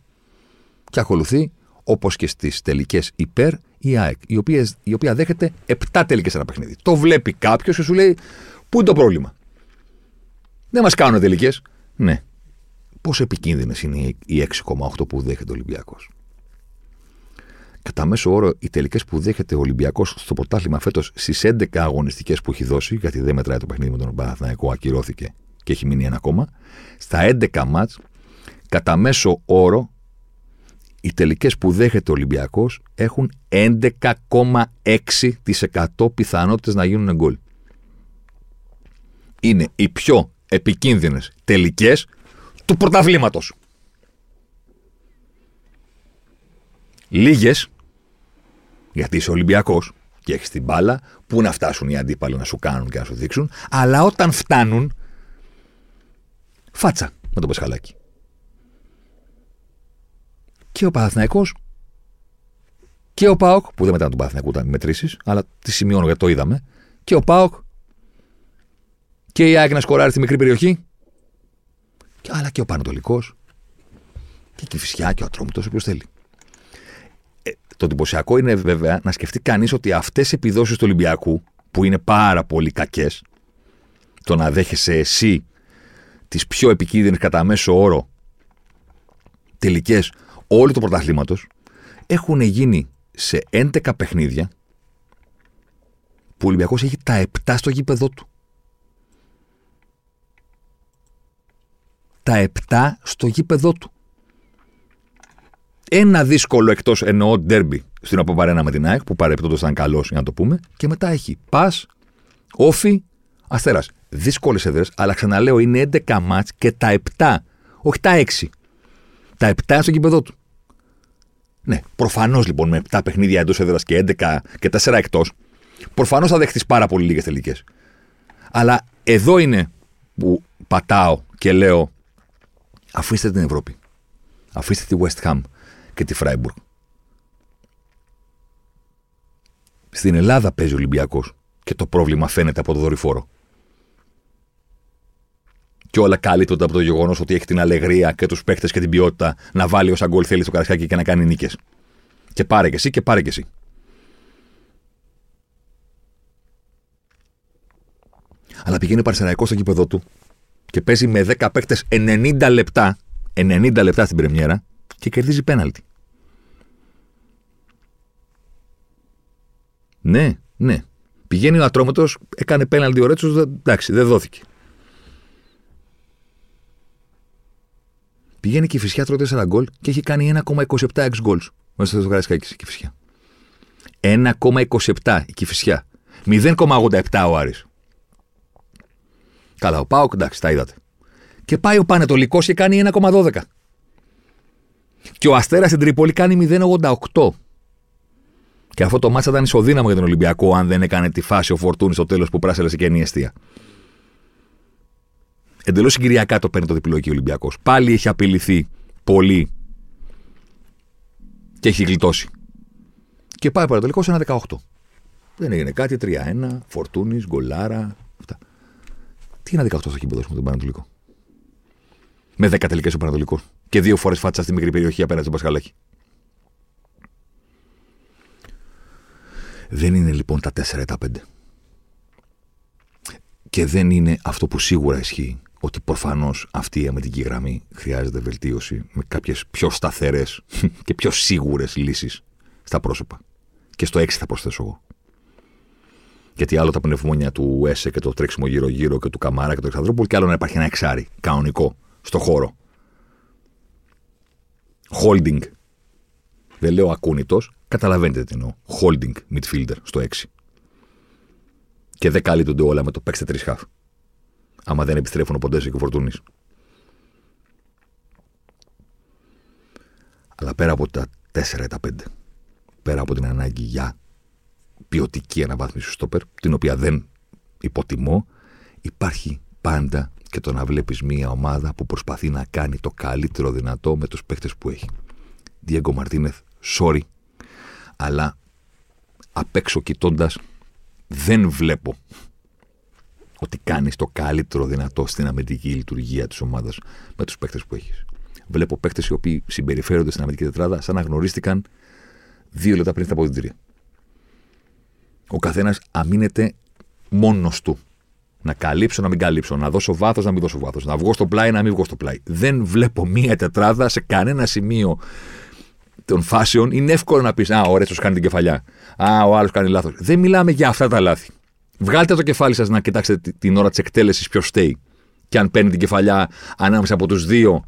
Speaker 2: Και ακολουθεί, όπως και στις τελικές υπέρ, η ΑΕΚ, η οποία, η οποία δέχεται 7 τελικές ένα παιχνίδι. Το βλέπει κάποιος και σου λέει, Πού είναι το πρόβλημα; Δεν μας κάνουν τελικές. Ναι. Πόσο επικίνδυνες είναι οι 6,8 που δέχεται ο Ολυμπιακός; Κατά μέσο όρο, οι τελικές που δέχεται ο Ολυμπιακός στο πρωτάθλημα φέτος στις 11 αγωνιστικές που έχει δώσει, γιατί δεν μετράει το παιχνίδι με τον Παναθηναϊκό, ακυρώθηκε και έχει μείνει ένα ακόμα. Στα 11 μάτς, κατά μέσο όρο, οι τελικές που δέχεται ο Ολυμπιακός έχουν 11,6% πιθανότητες να γίνουν γκολ. Είναι οι πιο επικίνδυνες τελικές του πρωταβλήματο. Λίγες, γιατί είσαι Ολυμπιακός και έχεις την μπάλα, πού να φτάσουν οι αντίπαλοι να σου κάνουν και να σου δείξουν, αλλά όταν φτάνουν, φάτσα με το πεσχαλάκι. Και ο Παναθηναϊκός και ο Πάοκ, που δεν μετά τον Παναθηναϊκό ήταν μετρήσεις, αλλά τη σημειώνω γιατί το είδαμε, και ο Πάοκ και η ΑΕΚ να σκοράρει στη μικρή περιοχή, αλλά και ο Πανατολικό και η Κυφυσιά και ο Ατρόμητος, όποιο θέλει. Ε, το εντυπωσιακό είναι βέβαια να σκεφτεί κανείς ότι αυτές οι επιδόσεις του Ολυμπιακού, που είναι πάρα πολύ κακές, το να δέχεσαι εσύ τις πιο επικίνδυνες κατά μέσο όρο τελικές όλου του πρωταθλήματος, έχουν γίνει σε 11 παιχνίδια που ο Ολυμπιακός έχει τα 7 στο γήπεδό του. Τα 7 στο γήπεδό του. Ένα δύσκολο εκτός εννοώ ντέρμπι στην Αποπαρένα με την ΑΕΚ, που παρεπτόντως ήταν καλός για να το πούμε, και μετά έχει πας, όφι, αστέρας. Δύσκολες έδρες, αλλά ξαναλέω είναι 11 μάτς και τα 7, όχι τα 6. Τα 7 στο γήπεδό του. Ναι, προφανώς λοιπόν με 7 παιχνίδια εντός έδρας και 11 και 4 εκτός, προφανώς θα δεχτεί πάρα πολύ λίγες τελικές. Αλλά εδώ είναι που πατάω και λέω αφήστε την Ευρώπη. Αφήστε τη West Ham και τη Freiburg. Στην Ελλάδα παίζει ο Ολυμπιακός και το πρόβλημα φαίνεται από το δορυφόρο. Και όλα καλύπτονται από το γεγονός ότι έχει την αλεγρία και τους παίχτε και την ποιότητα να βάλει όσα γκολ θέλει στο καρασκάκι και να κάνει νίκες. Και πάρε και εσύ και πάρε και εσύ. Αλλά πηγαίνει παρσεραϊκό στο γήπεδο του και παίζει με 10 παίχτε 90 λεπτά, 90 λεπτά στην πρεμιέρα και κερδίζει πέναλτι. Ναι, ναι. Πηγαίνει ο Ατρόμετο, έκανε πέναλτι ο Ρέτσος, εντάξει, δεν δόθηκε. Πηγαίνει και η φυσιά τρώει 4 γκολ και έχει κάνει 1,27 ex goals. Μέσα στο Καραϊσκάκης η φυσιά. 1,27 η Κηφισιά. 0,87 ο Άρης. Καλά, ο Πάοκ, εντάξει, τα είδατε. Και πάει ο Πανετολικός και κάνει 1,12. Και ο Αστέρας στην Τρίπολη κάνει 0,88. Και αυτό το μάτσα ήταν ισοδύναμο για τον Ολυμπιακό, αν δεν έκανε τη φάση ο Φορτούνης στο τέλος που πράσελε και η αιστεία. Εντελώς συγκυριακά το παίρνει το διπλό εκεί ο Ολυμπιακός. Πάλι έχει απειληθεί πολύ και έχει γλιτώσει. Και πάει ο Πανετολικό 1,18. Δεν έγινε κάτι, 3-1, Φορτούνης, γκολάρα. Αυτά. Τι είναι 18 στο κήπεδο με τον Πανατολικό; Με 10 τελικές ο Πανατολικός. Και δύο φορές φάτσα στη μικρή περιοχή απέναντι στον Πασχαλάκη. Δεν είναι λοιπόν τα 4 ή τα 5. Και δεν είναι αυτό που σίγουρα ισχύει. Ότι προφανώς αυτή η αμυντική γραμμή χρειάζεται βελτίωση με κάποιες πιο σταθερές *laughs* και πιο σίγουρες λύσεις στα πρόσωπα. Και στο 6 θα προσθέσω εγώ. Γιατί άλλο τα πνευμόνια του Έσε και το τρέξιμο γύρω-γύρω και του Καμάρα και του Αλεξανδρόπουλου, και άλλο να υπάρχει ένα εξάρι κανονικό στο χώρο. Holding. Δεν λέω ακούνητος, καταλαβαίνετε τι εννοώ. Holding midfielder στο 6. Και δεν καλύπτονται όλα με το παίξτε τρεις χαφ. Άμα δεν επιστρέφουν ο Ποντέζο και ο Φορτούνης. Αλλά πέρα από τα 4 ή τα 5, πέρα από την ανάγκη για ποιοτική αναβάθμιση του στόπερ, την οποία δεν υποτιμώ, υπάρχει πάντα και το να βλέπεις μια ομάδα που προσπαθεί να κάνει το καλύτερο δυνατό με τους παίχτε που έχει. Διέγκο Μαρτίνεθ, sorry, αλλά απ' έξω κοιτώντας, δεν βλέπω ότι κάνεις το καλύτερο δυνατό στην αμυντική λειτουργία της ομάδας με τους παίχτε που έχεις. Βλέπω παίχτε οι οποίοι συμπεριφέρονται στην αμυντική τετράδα σαν να γνωρίστηκαν δύο λεπτά πριν στα αποδητήρια ο καθένας αμήνεται μόνος του. Να καλύψω, να μην καλύψω. Να δώσω βάθος, να μην δώσω βάθος. Να βγω στο πλάι, να μην βγω στο πλάι. Δεν βλέπω μία τετράδα σε κανένα σημείο των φάσεων. Είναι εύκολο να πεις Α, ο Ρέτσος κάνει την κεφαλιά. Α, ο άλλος κάνει λάθος. Δεν μιλάμε για αυτά τα λάθη. Βγάλτε το κεφάλι σας να κοιτάξετε την ώρα της εκτέλεσης ποιος στέει. Και αν παίρνει την κεφαλιά ανάμεσα από τους δύο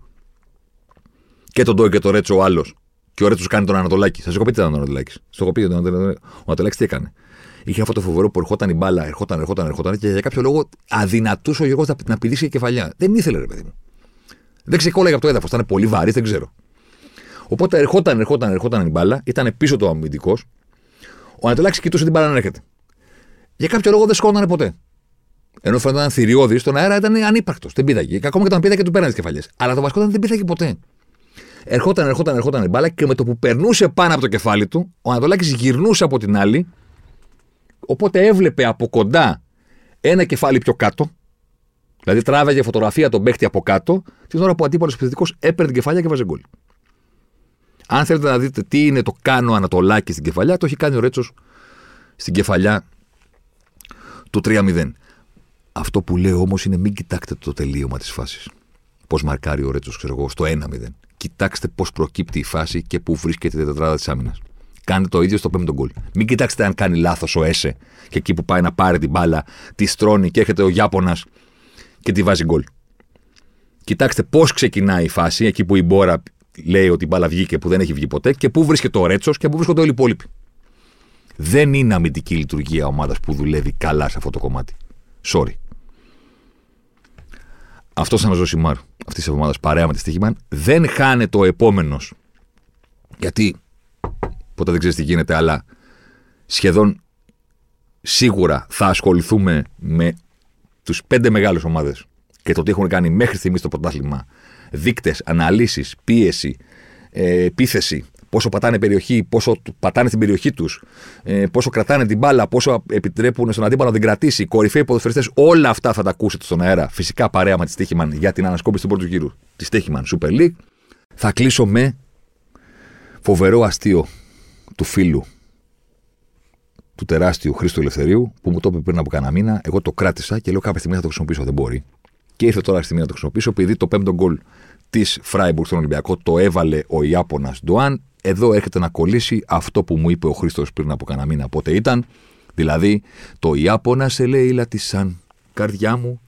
Speaker 2: και τον Ντόι και τον Ρέτσο ο άλλος. Και ο Ρέτσος κάνει τον Ανατολάκη. Σας έχω πει τι ήταν ο Ανατολάκης. Στο έχω πει ο Ανατολάκης τι έκανε είχε αυτό το φοβερό που ερχόταν η μπάλα, ερχόταν, ερχόταν, ερχόταν και για κάποιο λόγο αδυνατούσε ο Γιώργος να, να πηδήσει κεφαλιά. Δεν ήθελε, ρε παιδί μου. Δεν ξεκόλαγε από το έδαφος, ήταν πολύ βαρύ, δεν ξέρω. Οπότε ερχόταν, ερχόταν, ερχόταν η μπάλα, ήταν πίσω το αμυντικός. Ο Ανατολάκης κοιτούσε την μπάλα να έρχεται. Για κάποιο λόγο δεν σκόνανε ποτέ. Ενώ φαίνονταν θηριώδης, στον αέρα ήταν ανύπαρκτος. Δεν πήδαγε. Και ακόμα και όταν πήδαγε, του πέρανε τις κεφαλιές. Αλλά το βασικό ήταν δεν πήδαγε ποτέ. Ερχόταν, ερχόταν, ερχόταν η μπάλα και με το που περνούσε πάνω από το κεφάλι του, ο Ανατολάκη γυρνούσε από την άλλη Οπότε έβλεπε από κοντά ένα κεφάλι πιο κάτω. Δηλαδή τράβαγε φωτογραφία τον παίχτη από κάτω, την ώρα που ο αντίπαλος επιθετικός έπαιρνε την κεφαλιά και βάζε γκολ. Αν θέλετε να δείτε τι είναι το κάνω Ανατολάκι στην κεφαλιά, το έχει κάνει ο Ρέτσος στην κεφαλιά του 3-0. Αυτό που λέω όμως είναι μην κοιτάξτε το τελείωμα της φάσης. Πώς μαρκάρει ο Ρέτσος, ξέρω εγώ, στο 1-0. Κοιτάξτε πώς προκύπτει η φάση και πού βρίσκεται η τετράδα της άμυνας. Κάντε το ίδιο στο πέμπτο γκολ. Μην κοιτάξετε αν κάνει λάθος ο Έσε και εκεί που πάει να πάρει την μπάλα, τη στρώνει και έρχεται ο Ιάπωνα και τη βάζει γκολ. Κοιτάξτε πώς ξεκινάει η φάση, εκεί που η Μπόρα λέει ότι η μπάλα βγήκε που δεν έχει βγει ποτέ και πού βρίσκεται ο Ρέτσος και πού βρίσκονται όλοι οι υπόλοιποι. Δεν είναι αμυντική λειτουργία ομάδας που δουλεύει καλά σε αυτό το κομμάτι. Sorry. Αυτός σαν ο Ζωσιμάρ αυτής της εβδομάδας παρέα με τη Στίχημαν δεν χάνεται ο επόμενος. Γιατί ποτέ δεν ξέρεις τι γίνεται, αλλά σχεδόν σίγουρα θα ασχοληθούμε με τους πέντε μεγάλες ομάδες και το τι έχουν κάνει μέχρι στιγμής στο πρωτάθλημα. Δείκτες, αναλύσεις, πίεση, ε, επίθεση, πόσο πατάνε περιοχή, πόσο πατάνε στην περιοχή τους, ε, πόσο κρατάνε την μπάλα, πόσο επιτρέπουν στον αντίπαλο να την κρατήσει, κορυφαίοι ποδοσφαιριστές, όλα αυτά θα τα ακούσετε στον αέρα. Φυσικά παρέα με της Στίχημαν για την ανασκόπηση του πρώτου γύρου της Στίχημαν Super League. Θα κλείσω με φοβερό αστείο του φίλου του τεράστιου Χρήστο Ελευθερίου, που μου το είπε πριν από κανένα μήνα. Εγώ το κράτησα και λέω κάποια στιγμή θα το χρησιμοποιήσω. Δεν μπορεί. Και ήρθε τώρα στη στιγμή να το χρησιμοποιήσω, επειδή το πέμπτο γκολ της Φράιμπουργκ στον Ολυμπιακό το έβαλε ο Ιάπωνας Ντοάν. Εδώ έρχεται να κολλήσει αυτό που μου είπε ο Χρήστος πριν από κανένα μήνα πότε ήταν. Δηλαδή, το Ιάπωνα σε λέει λατισάν. Καρδιά μου,